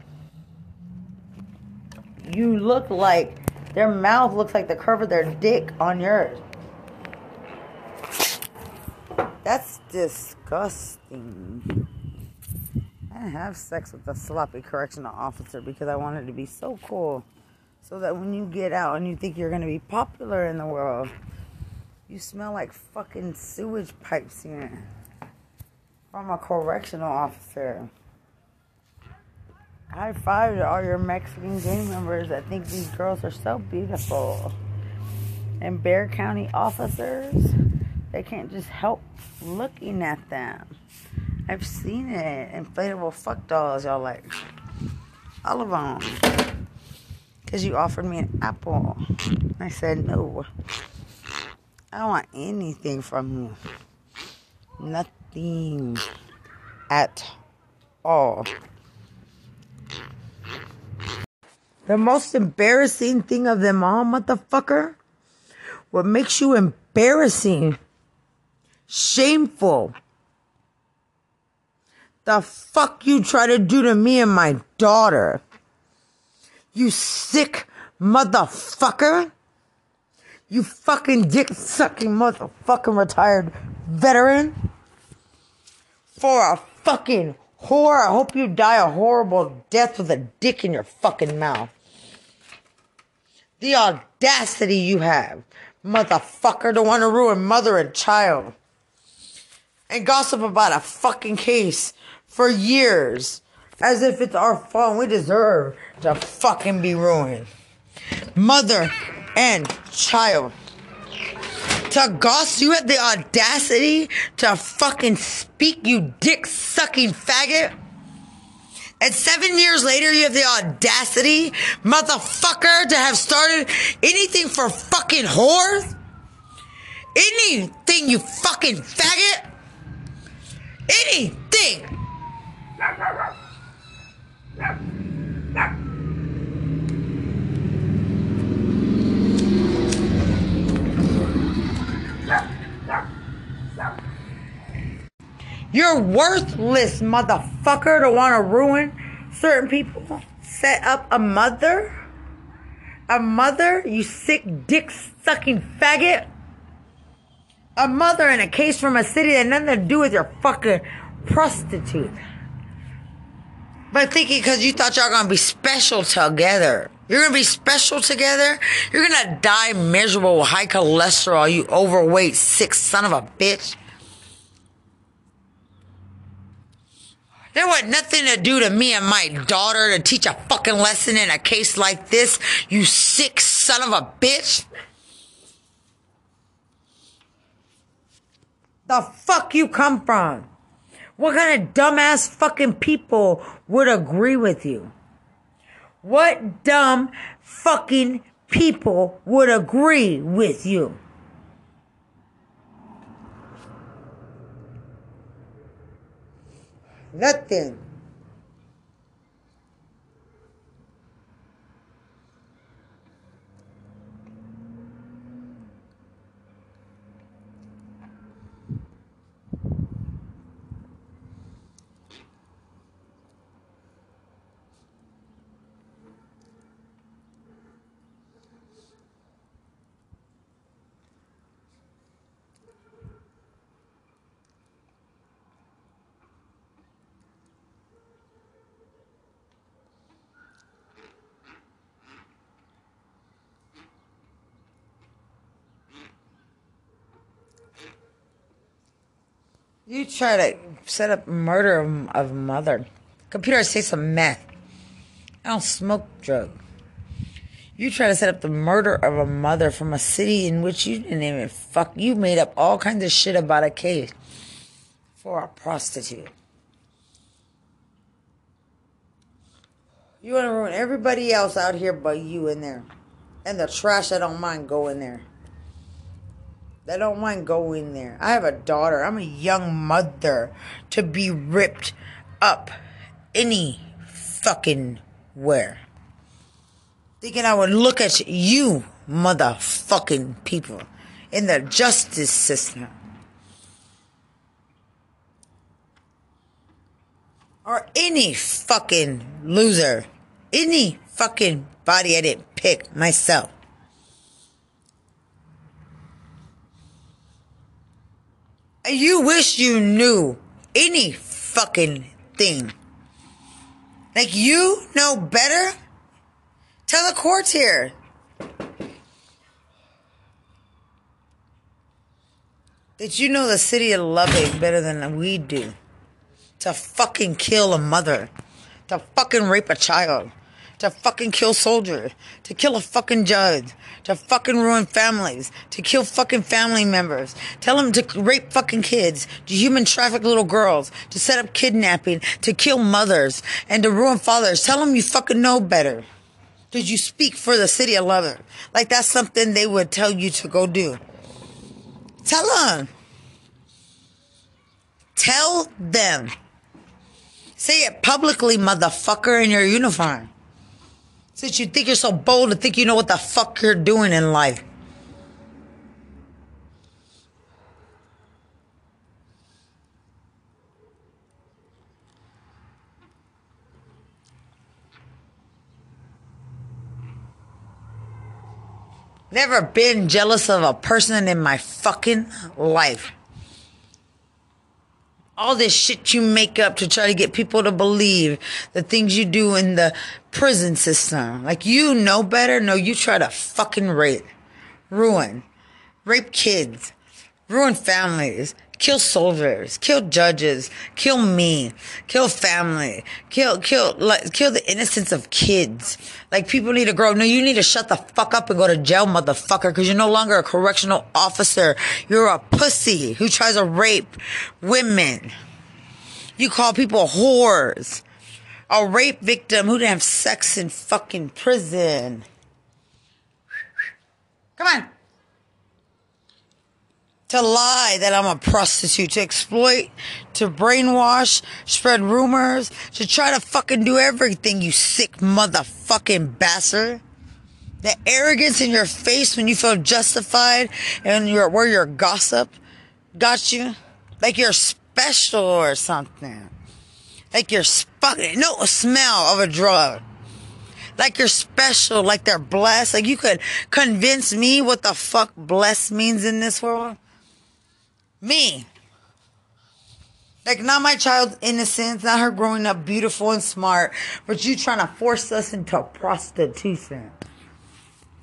S1: You look like their mouth looks like the curve of their dick on yours. That's disgusting. I didn't have sex with a sloppy correctional officer because I wanted to be so cool. So that when you get out and you think you're going to be popular in the world, you smell like fucking sewage pipes here from a correctional officer. High five to all your Mexican gang members that think these girls are so beautiful. And Bexar County officers, they can't just help looking at them. I've seen it. Inflatable fuck dolls, y'all like. All of them. Because you offered me an apple. I said no. I don't want anything from you. Nothing theme at all. The most embarrassing thing of them all, motherfucker, what makes you embarrassing, shameful, the fuck you try to do to me and my daughter. You sick motherfucker. You fucking dick sucking motherfucking retired veteran for a fucking whore. I hope you die a horrible death with a dick in your fucking mouth. The audacity you have, motherfucker, to want to ruin mother and child. And gossip about a fucking case for years. As if it's our fault we deserve to fucking be ruined. Mother and child to Goss, you had the audacity to fucking speak, you dick sucking faggot. And seven years later, you have the audacity, motherfucker, to have started anything for fucking whores? Anything, you fucking faggot? Anything! You're worthless, motherfucker, to want to ruin certain people. Set up a mother? A mother? You sick dick sucking faggot? A mother in a case from a city that nothing to do with your fucking prostitute. But thinking because you thought y'all gonna be special together. You're gonna be special together. You're gonna die miserable with high cholesterol, you overweight, sick son of a bitch. There was nothing to do to me and my daughter to teach a fucking lesson in a case like this, you sick son of a bitch. The fuck you come from? What kind of dumbass fucking people would agree with you? What dumb fucking people would agree with you? Nothing. You try to set up murder of, of mother. Computer I say some meth. I don't smoke drug. You try to set up the murder of a mother from a city in which you didn't even fuck. You made up all kinds of shit about a case for a prostitute. You want to ruin everybody else out here but you in there. And the trash, I don't mind going there. I don't mind going there. I have a daughter. I'm a young mother to be ripped up any fucking where. Thinking I would look at you, motherfucking people, in the justice system. Or any fucking loser. Any fucking body I didn't pick myself. You wish you knew any fucking thing. Like you know better? Tell the courts here. That you know the city of Lubbock better than we do. To fucking kill a mother. To fucking rape a child to fucking kill soldiers, to kill a fucking judge, to fucking ruin families, to kill fucking family members, tell them to rape fucking kids, to human traffic little girls, to set up kidnapping, to kill mothers, and to ruin fathers. Tell them you fucking know better. Did you speak for the city of Lubbock? Like that's something they would tell you to go do. Tell them. Tell them. Say it publicly, motherfucker, in your uniform. Since you think you're so bold to think you know what the fuck you're doing in life. Never been jealous of a person in my fucking life all this shit you make up to try to get people to believe the things you do in the prison system. Like you know better. No, you try to fucking rape, ruin, rape kids, ruin families, kill soldiers, kill judges, kill me, kill family, kill, kill, like, kill the innocence of kids. Like people need to grow. No, you need to shut the fuck up and go to jail, motherfucker, because you're no longer a correctional officer. You're a pussy who tries to rape women. You call people whores. A rape victim who didn't have sex in fucking prison. Come on to lie that I'm a prostitute, to exploit, to brainwash, spread rumors, to try to fucking do everything, you sick motherfucking bastard. The arrogance in your face when you feel justified and you're where your gossip got you, like you're special or something. Like you're fucking no smell of a drug. Like you're special, like they're blessed. Like you could convince me what the fuck blessed means in this world. Me. Like not my child's innocence, not her growing up beautiful and smart, but you trying to force us into prostitution.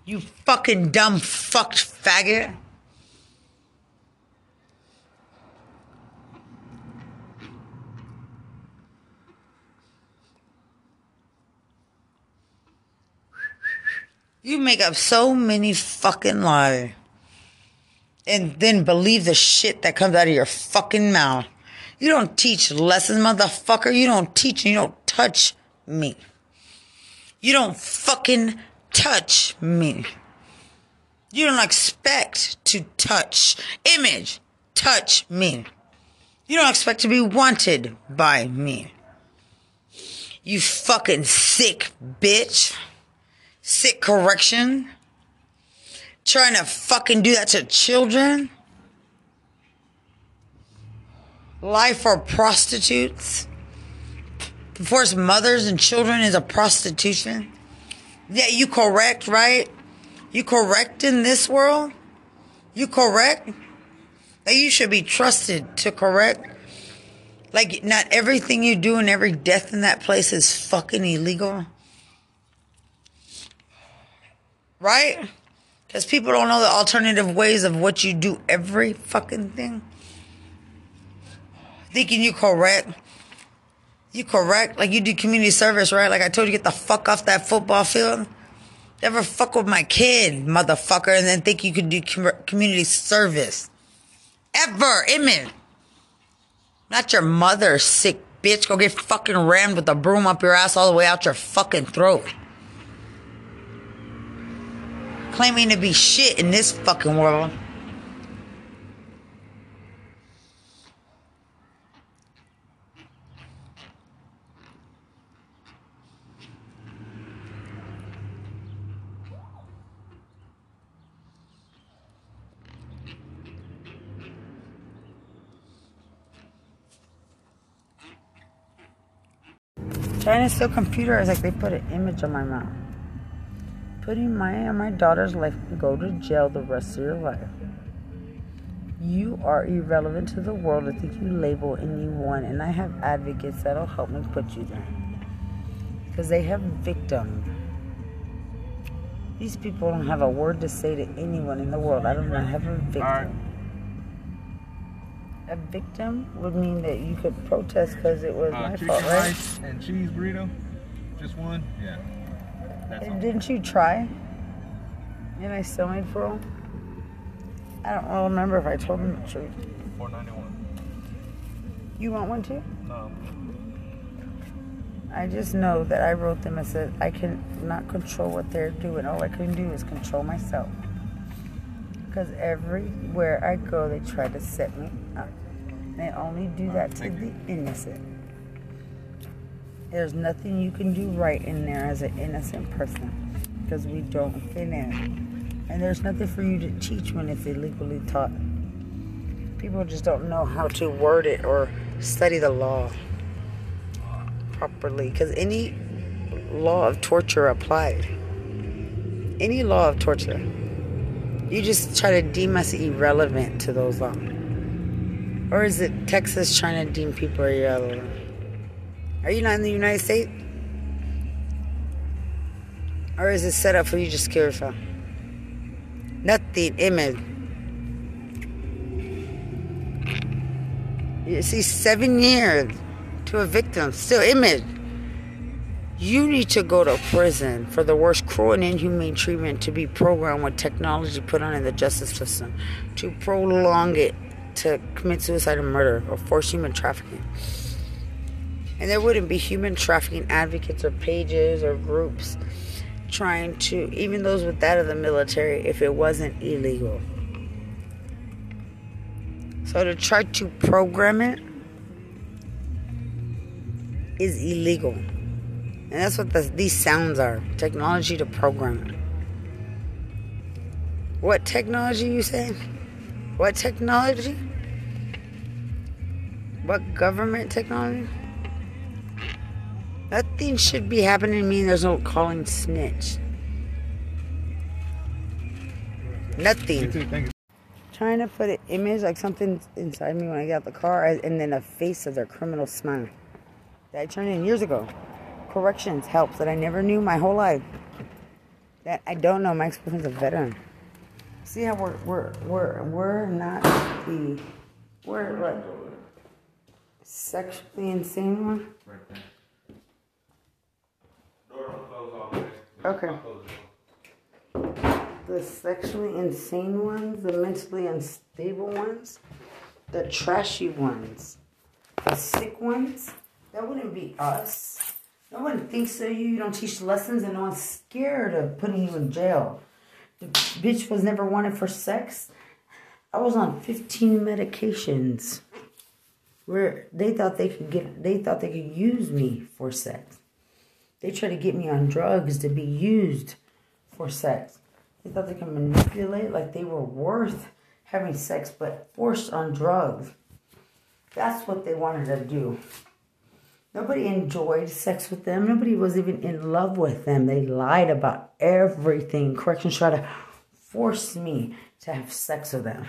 S1: You fucking dumb fucked faggot. You make up so many fucking lies. And then believe the shit that comes out of your fucking mouth. You don't teach lessons, motherfucker. You don't teach and you don't touch me. You don't fucking touch me. You don't expect to touch image, touch me. You don't expect to be wanted by me. You fucking sick bitch. Sick correction. Trying to fucking do that to children. Life for prostitutes. To Force mothers and children into prostitution. Yeah, you correct, right? You correct in this world? You correct? That you should be trusted to correct. Like, not everything you do and every death in that place is fucking illegal. Right? Because people don't know the alternative ways of what you do every fucking thing. Thinking you correct. You correct. Like you do community service, right? Like I told you, get the fuck off that football field. Never fuck with my kid, motherfucker, and then think you could do com- community service. Ever. Amen. Not your mother, sick bitch. Go get fucking rammed with a broom up your ass all the way out your fucking throat. Claiming to be shit in this fucking world. Trying to steal like they put an image on my mouth. Putting my and my daughter's life go to jail the rest of your life. You are irrelevant to the world I think you label anyone, and I have advocates that'll help me put you there. Because they have victims. These people don't have a word to say to anyone in the world. I don't know, have a victim a victim would mean that you could protest because it was uh, my fault, right? Rice
S2: and cheese burrito, just one. Yeah.
S1: Didn't you try? And I still made for. I don't remember if I told him the truth.
S2: Four ninety one.
S1: You want one too?
S2: No.
S1: I just know that I wrote them and said I can not control what they're doing. All I can do is control myself. Because everywhere I go, they try to set me up. They only do that to the innocent. There's nothing you can do right in there as an innocent person because we don't fit in. And there's nothing for you to teach when it's illegally taught. People just don't know how to word it or study the law properly because any law of torture applied. Any law of torture you just try to deem us irrelevant to those laws. Or is it Texas trying to deem people irrelevant? Are you not in the United States? Or is it set up for you to just kill yourself? Nothing, image. You see, seven years to a victim, still image. You need to go to prison for the worst cruel and inhumane treatment to be programmed with technology put on in the justice system to prolong it to commit suicide or murder or force human trafficking. And there wouldn't be human trafficking advocates or pages or groups trying to, even those with that of the military, if it wasn't illegal. So to try to program it is illegal. And that's what the, these sounds are technology to program. It. What technology you say? What technology? What government technology? Nothing should be happening to me and there's no calling snitch. Nothing.
S2: You too, thank you.
S1: Trying to put an image like something inside me when I get out the car and then a face of their criminal smile. That I turned in years ago. Corrections helps that I never knew my whole life. That I don't know my ex-boyfriend's a veteran. See how we're we're we're we're not the we're like sexually insane one. Okay. The sexually insane ones, the mentally unstable ones, the trashy ones, the sick ones. That wouldn't be us. No one thinks of you. You don't teach lessons, and no one's scared of putting you in jail. The bitch was never wanted for sex. I was on 15 medications where they thought they could get they thought they could use me for sex. They tried to get me on drugs to be used for sex. They thought they could manipulate like they were worth having sex but forced on drugs. That's what they wanted to do. Nobody enjoyed sex with them. Nobody was even in love with them. They lied about everything. Corrections tried to force me to have sex with them.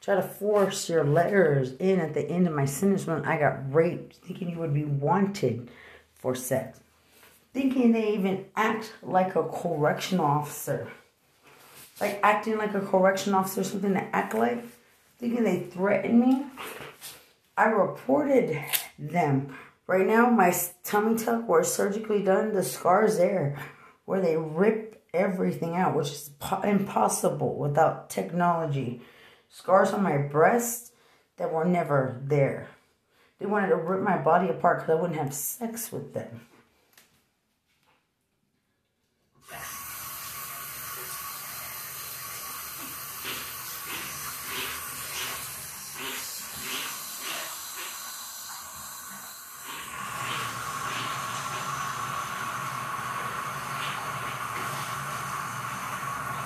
S1: Try to force your letters in at the end of my sentence when I got raped, thinking you would be wanted for sex. Thinking they even act like a correction officer. Like acting like a correction officer, something to act like. Thinking they threatened me. I reported them Right now, my tummy tuck was surgically done, the scar's there where they rip everything out, which is impossible without technology. Scars on my breast that were never there. They wanted to rip my body apart because I wouldn't have sex with them.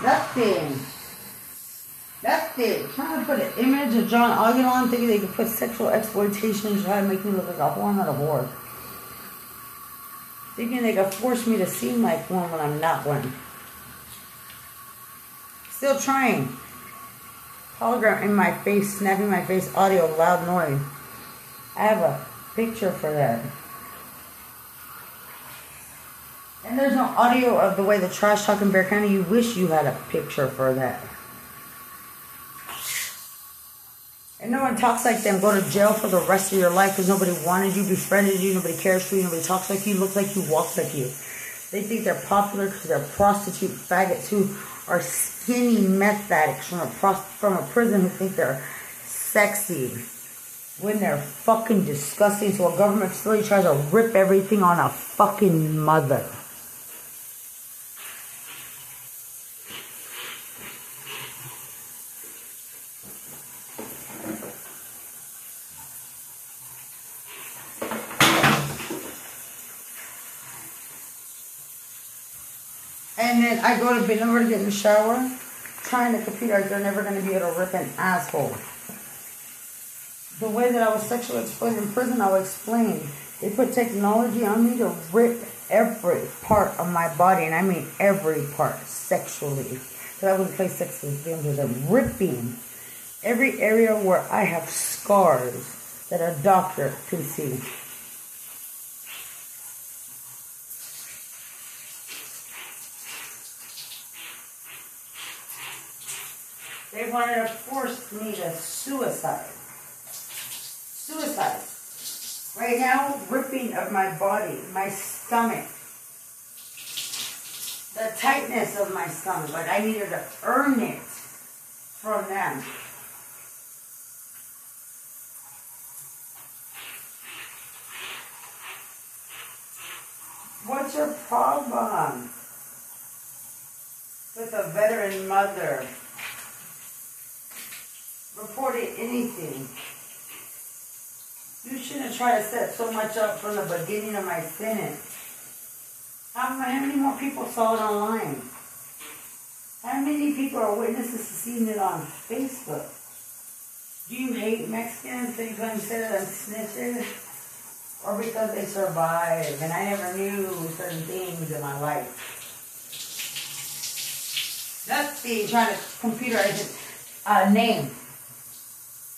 S1: Nothing. To put an image of John Aguilar thinking they could put sexual exploitation and try to make me look like a whore, not a whore. Thinking they could force me to seem like one when I'm not one. Still trying. Hologram in my face, snapping my face, audio, loud noise. I have a picture for that. And there's no audio of the way the trash talking bear kind of you wish you had a picture for that. And no one talks like them. Go to jail for the rest of your life because nobody wanted you, befriended you, nobody cares for you, nobody talks like you, looks like you, walks like you. They think they're popular because they're prostitute faggots who are skinny meth addicts from a, from a prison who think they're sexy when they're fucking disgusting. So a government facility tries to rip everything on a fucking mother. And then I go to bed over to get in the shower, trying to compete like they're never going to be able to rip an asshole. The way that I was sexually exploited in prison, I'll explain. They put technology on me to rip every part of my body, and I mean every part sexually. Because I wouldn't play sex games with them ripping every area where I have scars that a doctor can see. They wanted to force me to suicide. Suicide. Right now, ripping of my body, my stomach. The tightness of my stomach. Like I needed to earn it from them. What's your problem with a veteran mother? Reported anything. You shouldn't try to set so much up from the beginning of my sentence. How, many more people saw it online? How many people are witnesses to seeing it on Facebook? Do you hate Mexicans because you consider them snitches? Or because they survive and I never knew certain things in my life? That's the trying to computerize a uh, name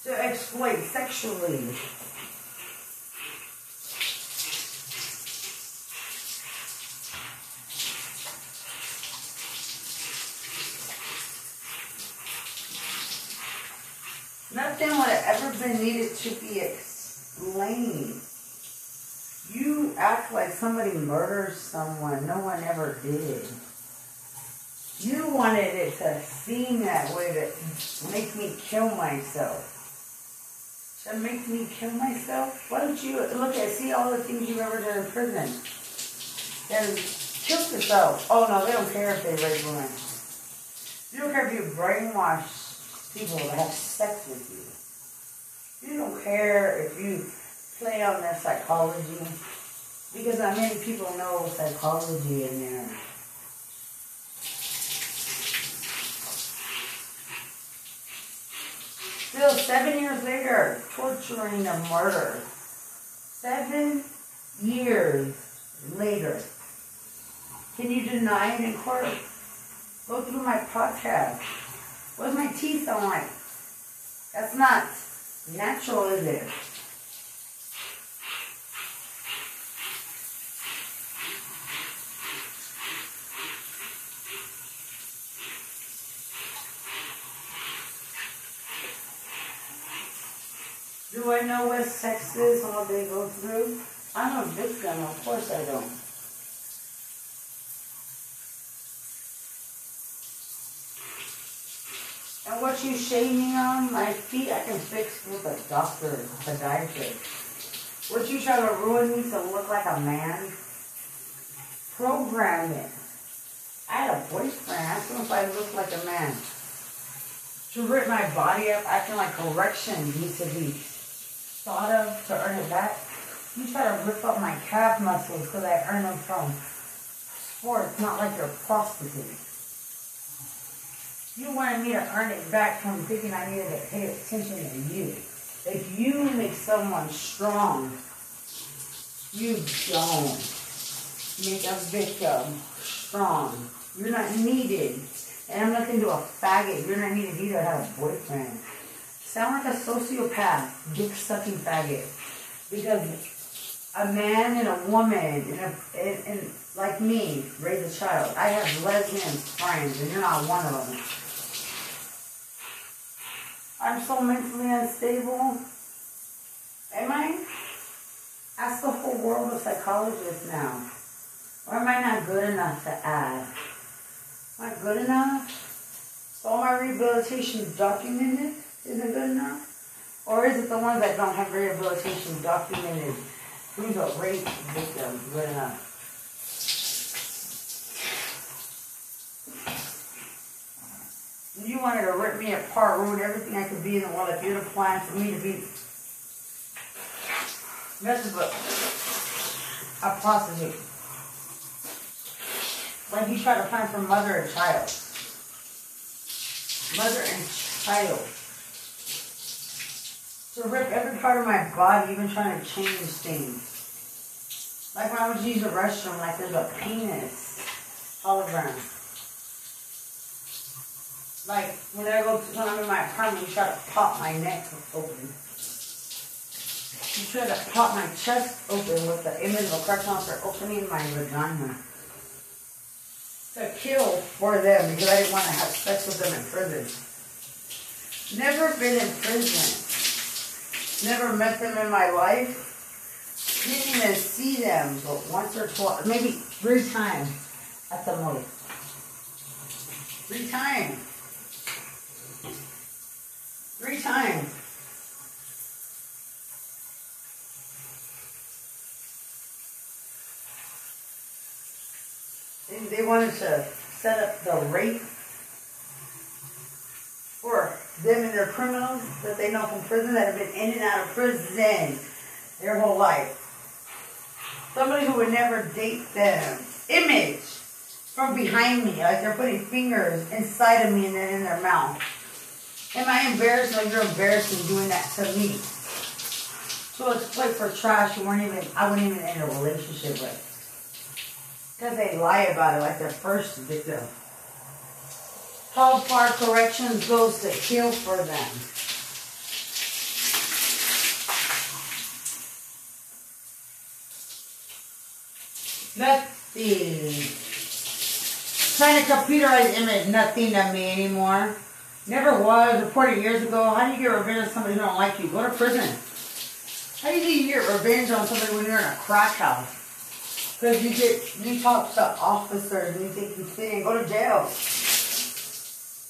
S1: to exploit sexually. Nothing would have ever been needed to be explained. You act like somebody murdered someone. No one ever did. You wanted it to seem that way to make me kill myself. To makes me kill myself? Why don't you look at see all the things you've ever done in prison? And kill yourself. Oh no, they don't care if they rape women. You don't care if you brainwash people to have sex with you. You don't care if you play on their psychology. Because not many people know psychology in there. Still, seven years later, torturing a murder. Seven years later. Can you deny it in court? Go through my podcast. What's my teeth like? That's not natural, is it? Do I know what sex is, what they go through? I'm a victim, of course I don't. And what you shaming on my feet, I can fix with a doctor, a podiatrist. What you try to ruin me to look like a man? Program it. I had a boyfriend. Ask him if I look like a man. To rip my body up, acting like correction be thought of to earn it back. You try to rip up my calf muscles because I earn them from sports, not like you're prostitute. You wanted me to earn it back from thinking I needed to pay attention to you. If you make someone strong, you don't make a victim strong. You're not needed. And I'm looking to a faggot. You're not needed either. I have a boyfriend. Sound like a sociopath, dick sucking faggot. Because a man and a woman and, a, and, and like me raise a child. I have lesbian friends, and you're not one of them. I'm so mentally unstable. Am I? Ask the whole world of psychologists now. Or am I not good enough to add? Am I good enough? So all my rehabilitation documented? Isn't good enough? Or is it the ones that don't have rehabilitation documented who's a rape victim good enough? You wanted to rip me apart, ruin everything I could be in the world if the plan for me to be nothing but a prostitute. Like you try to find for mother and child. Mother and child to rip every part of my body, even trying to change things. Like when I would use the restroom, like there's a penis all around. Like when I go to, when I'm in my apartment, you try to pop my neck open. You try to pop my chest open with the image of a for opening my vagina. To kill for them because I didn't want to have sex with them in prison. Never been in prison. Never met them in my life. Didn't even see them but once or twice, maybe three times at the most. Three times. Three times. They, they wanted to set up the for them and their criminals that they know from prison that have been in and out of prison their whole life. Somebody who would never date them. Image from behind me, like they're putting fingers inside of me and then in their mouth. Am I embarrassed? No, you're embarrassed in doing that to me. So exploit for trash you weren't even, I wasn't even in a relationship with. Because they lie about it like their first victim. How far corrections goes to heal for them. Nothing. Trying to computerize image, nothing to me anymore. Never was. Reported years ago. How do you get revenge on somebody who don't like you? Go to prison. How do you get revenge on somebody when you're in a crack house? Because you get you talk to officers and you think you fit Go to jail.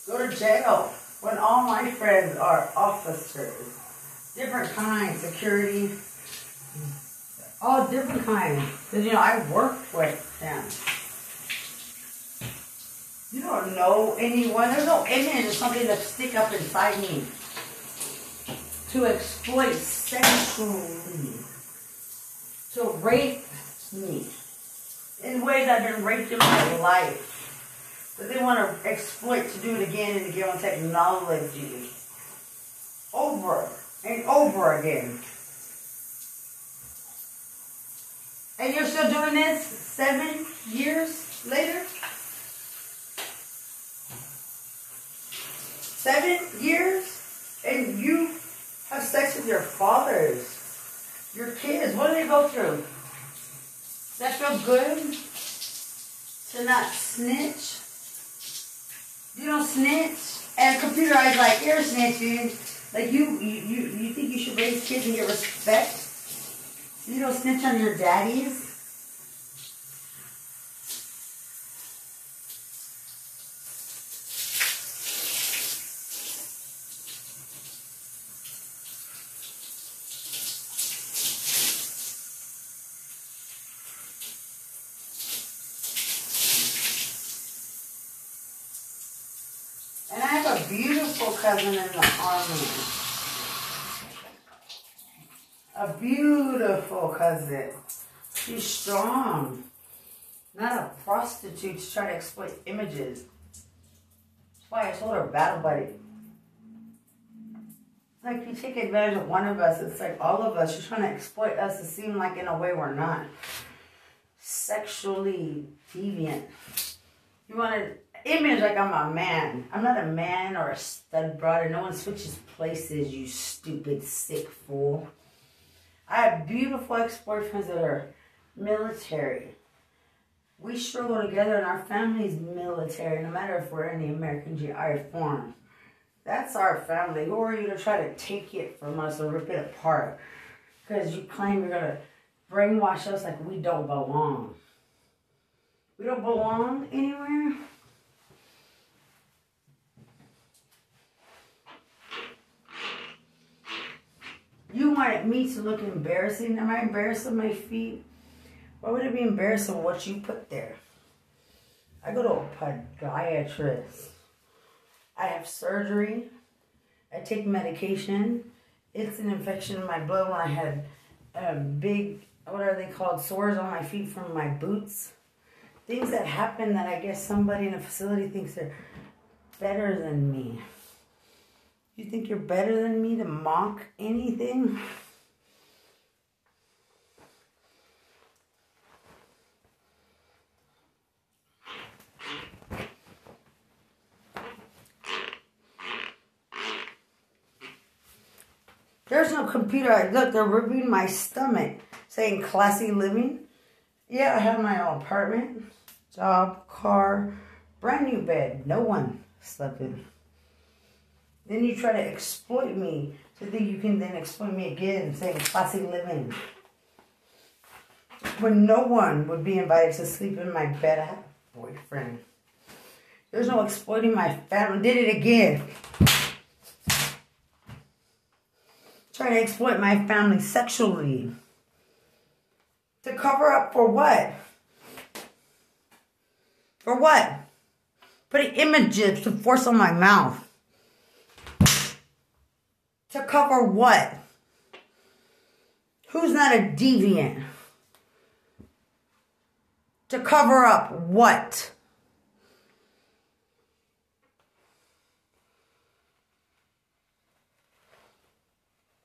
S1: Go to jail. When all my friends are officers, different kinds, security, all different kinds. Because, you know, I worked with them. You don't know anyone. There's no image something that stick up inside me. To exploit sexually. To rape me. In ways I've been raped in my life. But they want to exploit to do it again and again on technology. Over and over again. And you're still doing this seven years later? Seven years? And you have sex with your fathers, your kids. What do they go through? Does that feel good? To not snitch? You don't snitch? And computerized like, you're snitching. Like you, you, you, you think you should raise kids and get respect? You don't snitch on your daddies? And I have a beautiful cousin in the army. A beautiful cousin. She's strong. Not a prostitute to try to exploit images. That's why I told her battle buddy. Like you take advantage of one of us, it's like all of us. You're trying to exploit us to seem like in a way we're not. Sexually deviant. You want to image like I'm a man. I'm not a man or a stud brother. No one switches places, you stupid sick fool. I have beautiful ex-boyfriends that are military. We struggle together and our family's military, no matter if we're in the American GI Forum. That's our family. Who are you to try to take it from us or rip it apart? Because you claim you're going to brainwash us like we don't belong. We don't belong anywhere. You wanted me to look embarrassing. Am I embarrassed of my feet? Why would it be embarrassing what you put there? I go to a podiatrist. I have surgery. I take medication. It's an infection in my blood when I had a big, what are they called, sores on my feet from my boots. Things that happen that I guess somebody in a facility thinks they're better than me. You think you're better than me to mock anything? There's no computer. Look, they're ripping my stomach, saying classy living. Yeah, I have my own apartment, job, car, brand new bed. No one slept in. Then you try to exploit me to think you can then exploit me again, saying classy living. When no one would be invited to sleep in my bed, I have a boyfriend. There's no exploiting my family. Did it again. Trying to exploit my family sexually. To cover up for what? For what? Putting images to force on my mouth. To cover what? Who's not a deviant? To cover up what?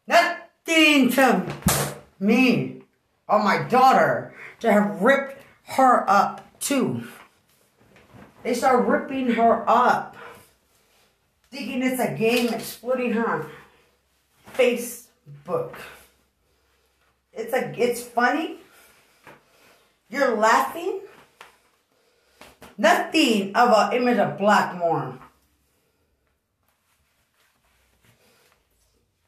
S1: nothing to me or my daughter to have ripped her up too. They start ripping her up, thinking it's a game, exploiting her on Facebook. It's a, it's funny. You're laughing. Nothing of an image of black Blackmore.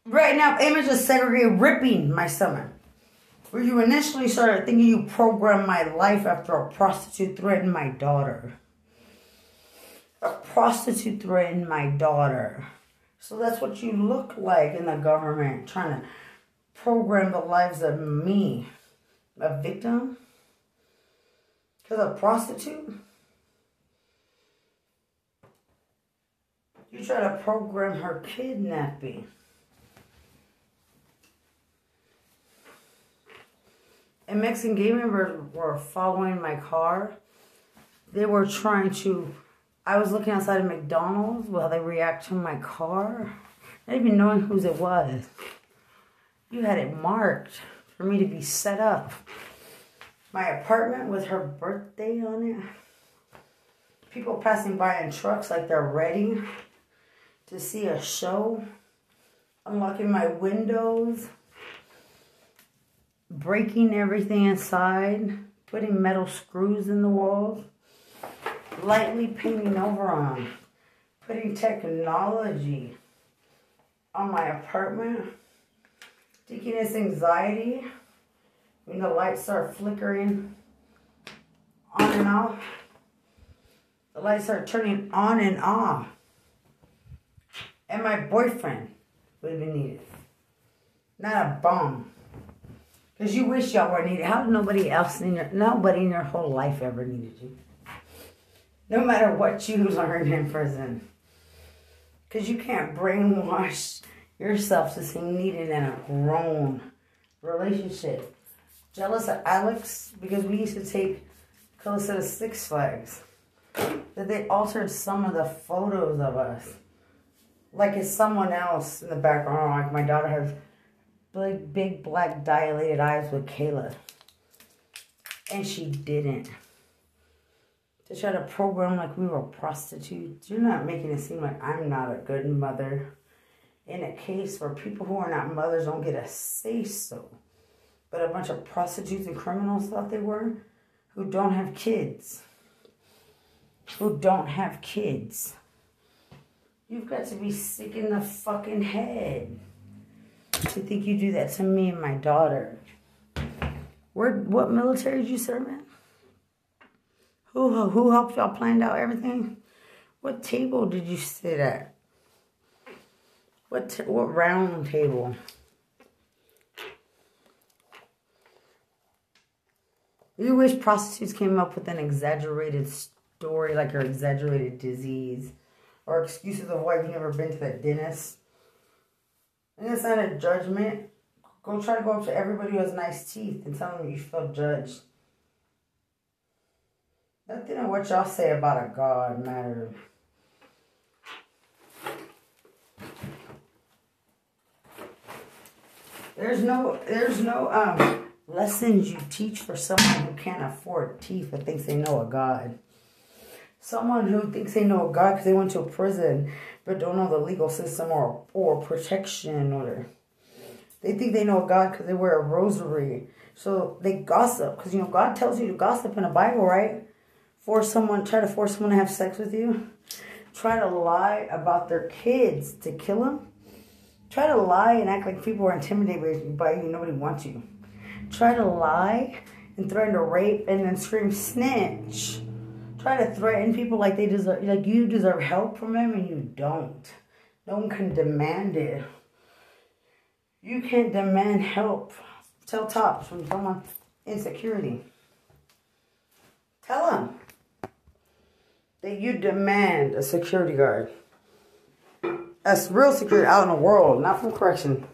S1: Right now, image of segregated ripping my stomach. Where you initially started thinking you programmed my life after a prostitute threatened my daughter. A prostitute threatened my daughter. So that's what you look like in the government, trying to program the lives of me, a victim, because a prostitute. You try to program her kidnapping. And Mexican gay members were following my car. They were trying to. I was looking outside of McDonald's while they react to my car, not even knowing whose it was. You had it marked for me to be set up. My apartment with her birthday on it. People passing by in trucks like they're ready to see a show. Unlocking my windows. Breaking everything inside. Putting metal screws in the walls. Lightly painting over on, Putting technology on my apartment Stickiness anxiety, when the lights start flickering on and off, the lights start turning on and off. And my boyfriend would have needed, not a bum. Because you wish y'all were needed. How did nobody else in your, nobody in your whole life ever needed you? No matter what you learn in prison. Because you can't brainwash yourself to seem needed in a grown relationship. Jealous of Alex because we used to take Calista to Six Flags. That they altered some of the photos of us. Like it's someone else in the background. Like my daughter has big, big black dilated eyes with Kayla. And she didn't. To try to program like we were prostitutes. You're not making it seem like I'm not a good mother in a case where people who are not mothers don't get a say so, but a bunch of prostitutes and criminals thought they were, who don't have kids. Who don't have kids. You've got to be sick in the fucking head to think you do that to me and my daughter. Where, what military did you serve in? Who, who helped y'all plan out everything? What table did you sit at? What what round table? You wish prostitutes came up with an exaggerated story, like your exaggerated disease, or excuses of why you've never been to the dentist. And it's not a judgment. Go try to go up to everybody who has nice teeth and tell them you feel judged. Nothing of what y'all say about a God matter. There's no there's no um lessons you teach for someone who can't afford teeth but thinks they know a God. Someone who thinks they know a God because they went to a prison but don't know the legal system or or protection order. They think they know a God because they wear a rosary. So they gossip because you know God tells you to gossip in the Bible, right? Force someone, try to force someone to have sex with you. Try to lie about their kids to kill them Try to lie and act like people are intimidated by you. Nobody wants you. Try to lie and threaten to rape and then scream snitch. Try to threaten people like they deserve, like you deserve help from them and you don't. No one can demand it. You can't demand help. Tell tops from someone insecurity. Tell them that you demand a security guard. That's real security out in the world, not from correction.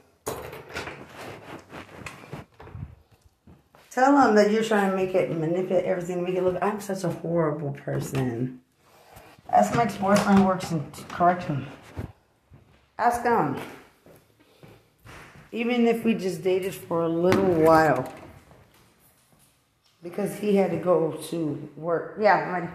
S1: Tell them that you're trying to make it manipulate everything, make it look. I'm such a horrible person. Ask my ex-boyfriend works in correction. Ask him. Even if we just dated for a little while. Because he had to go to work. Yeah, money.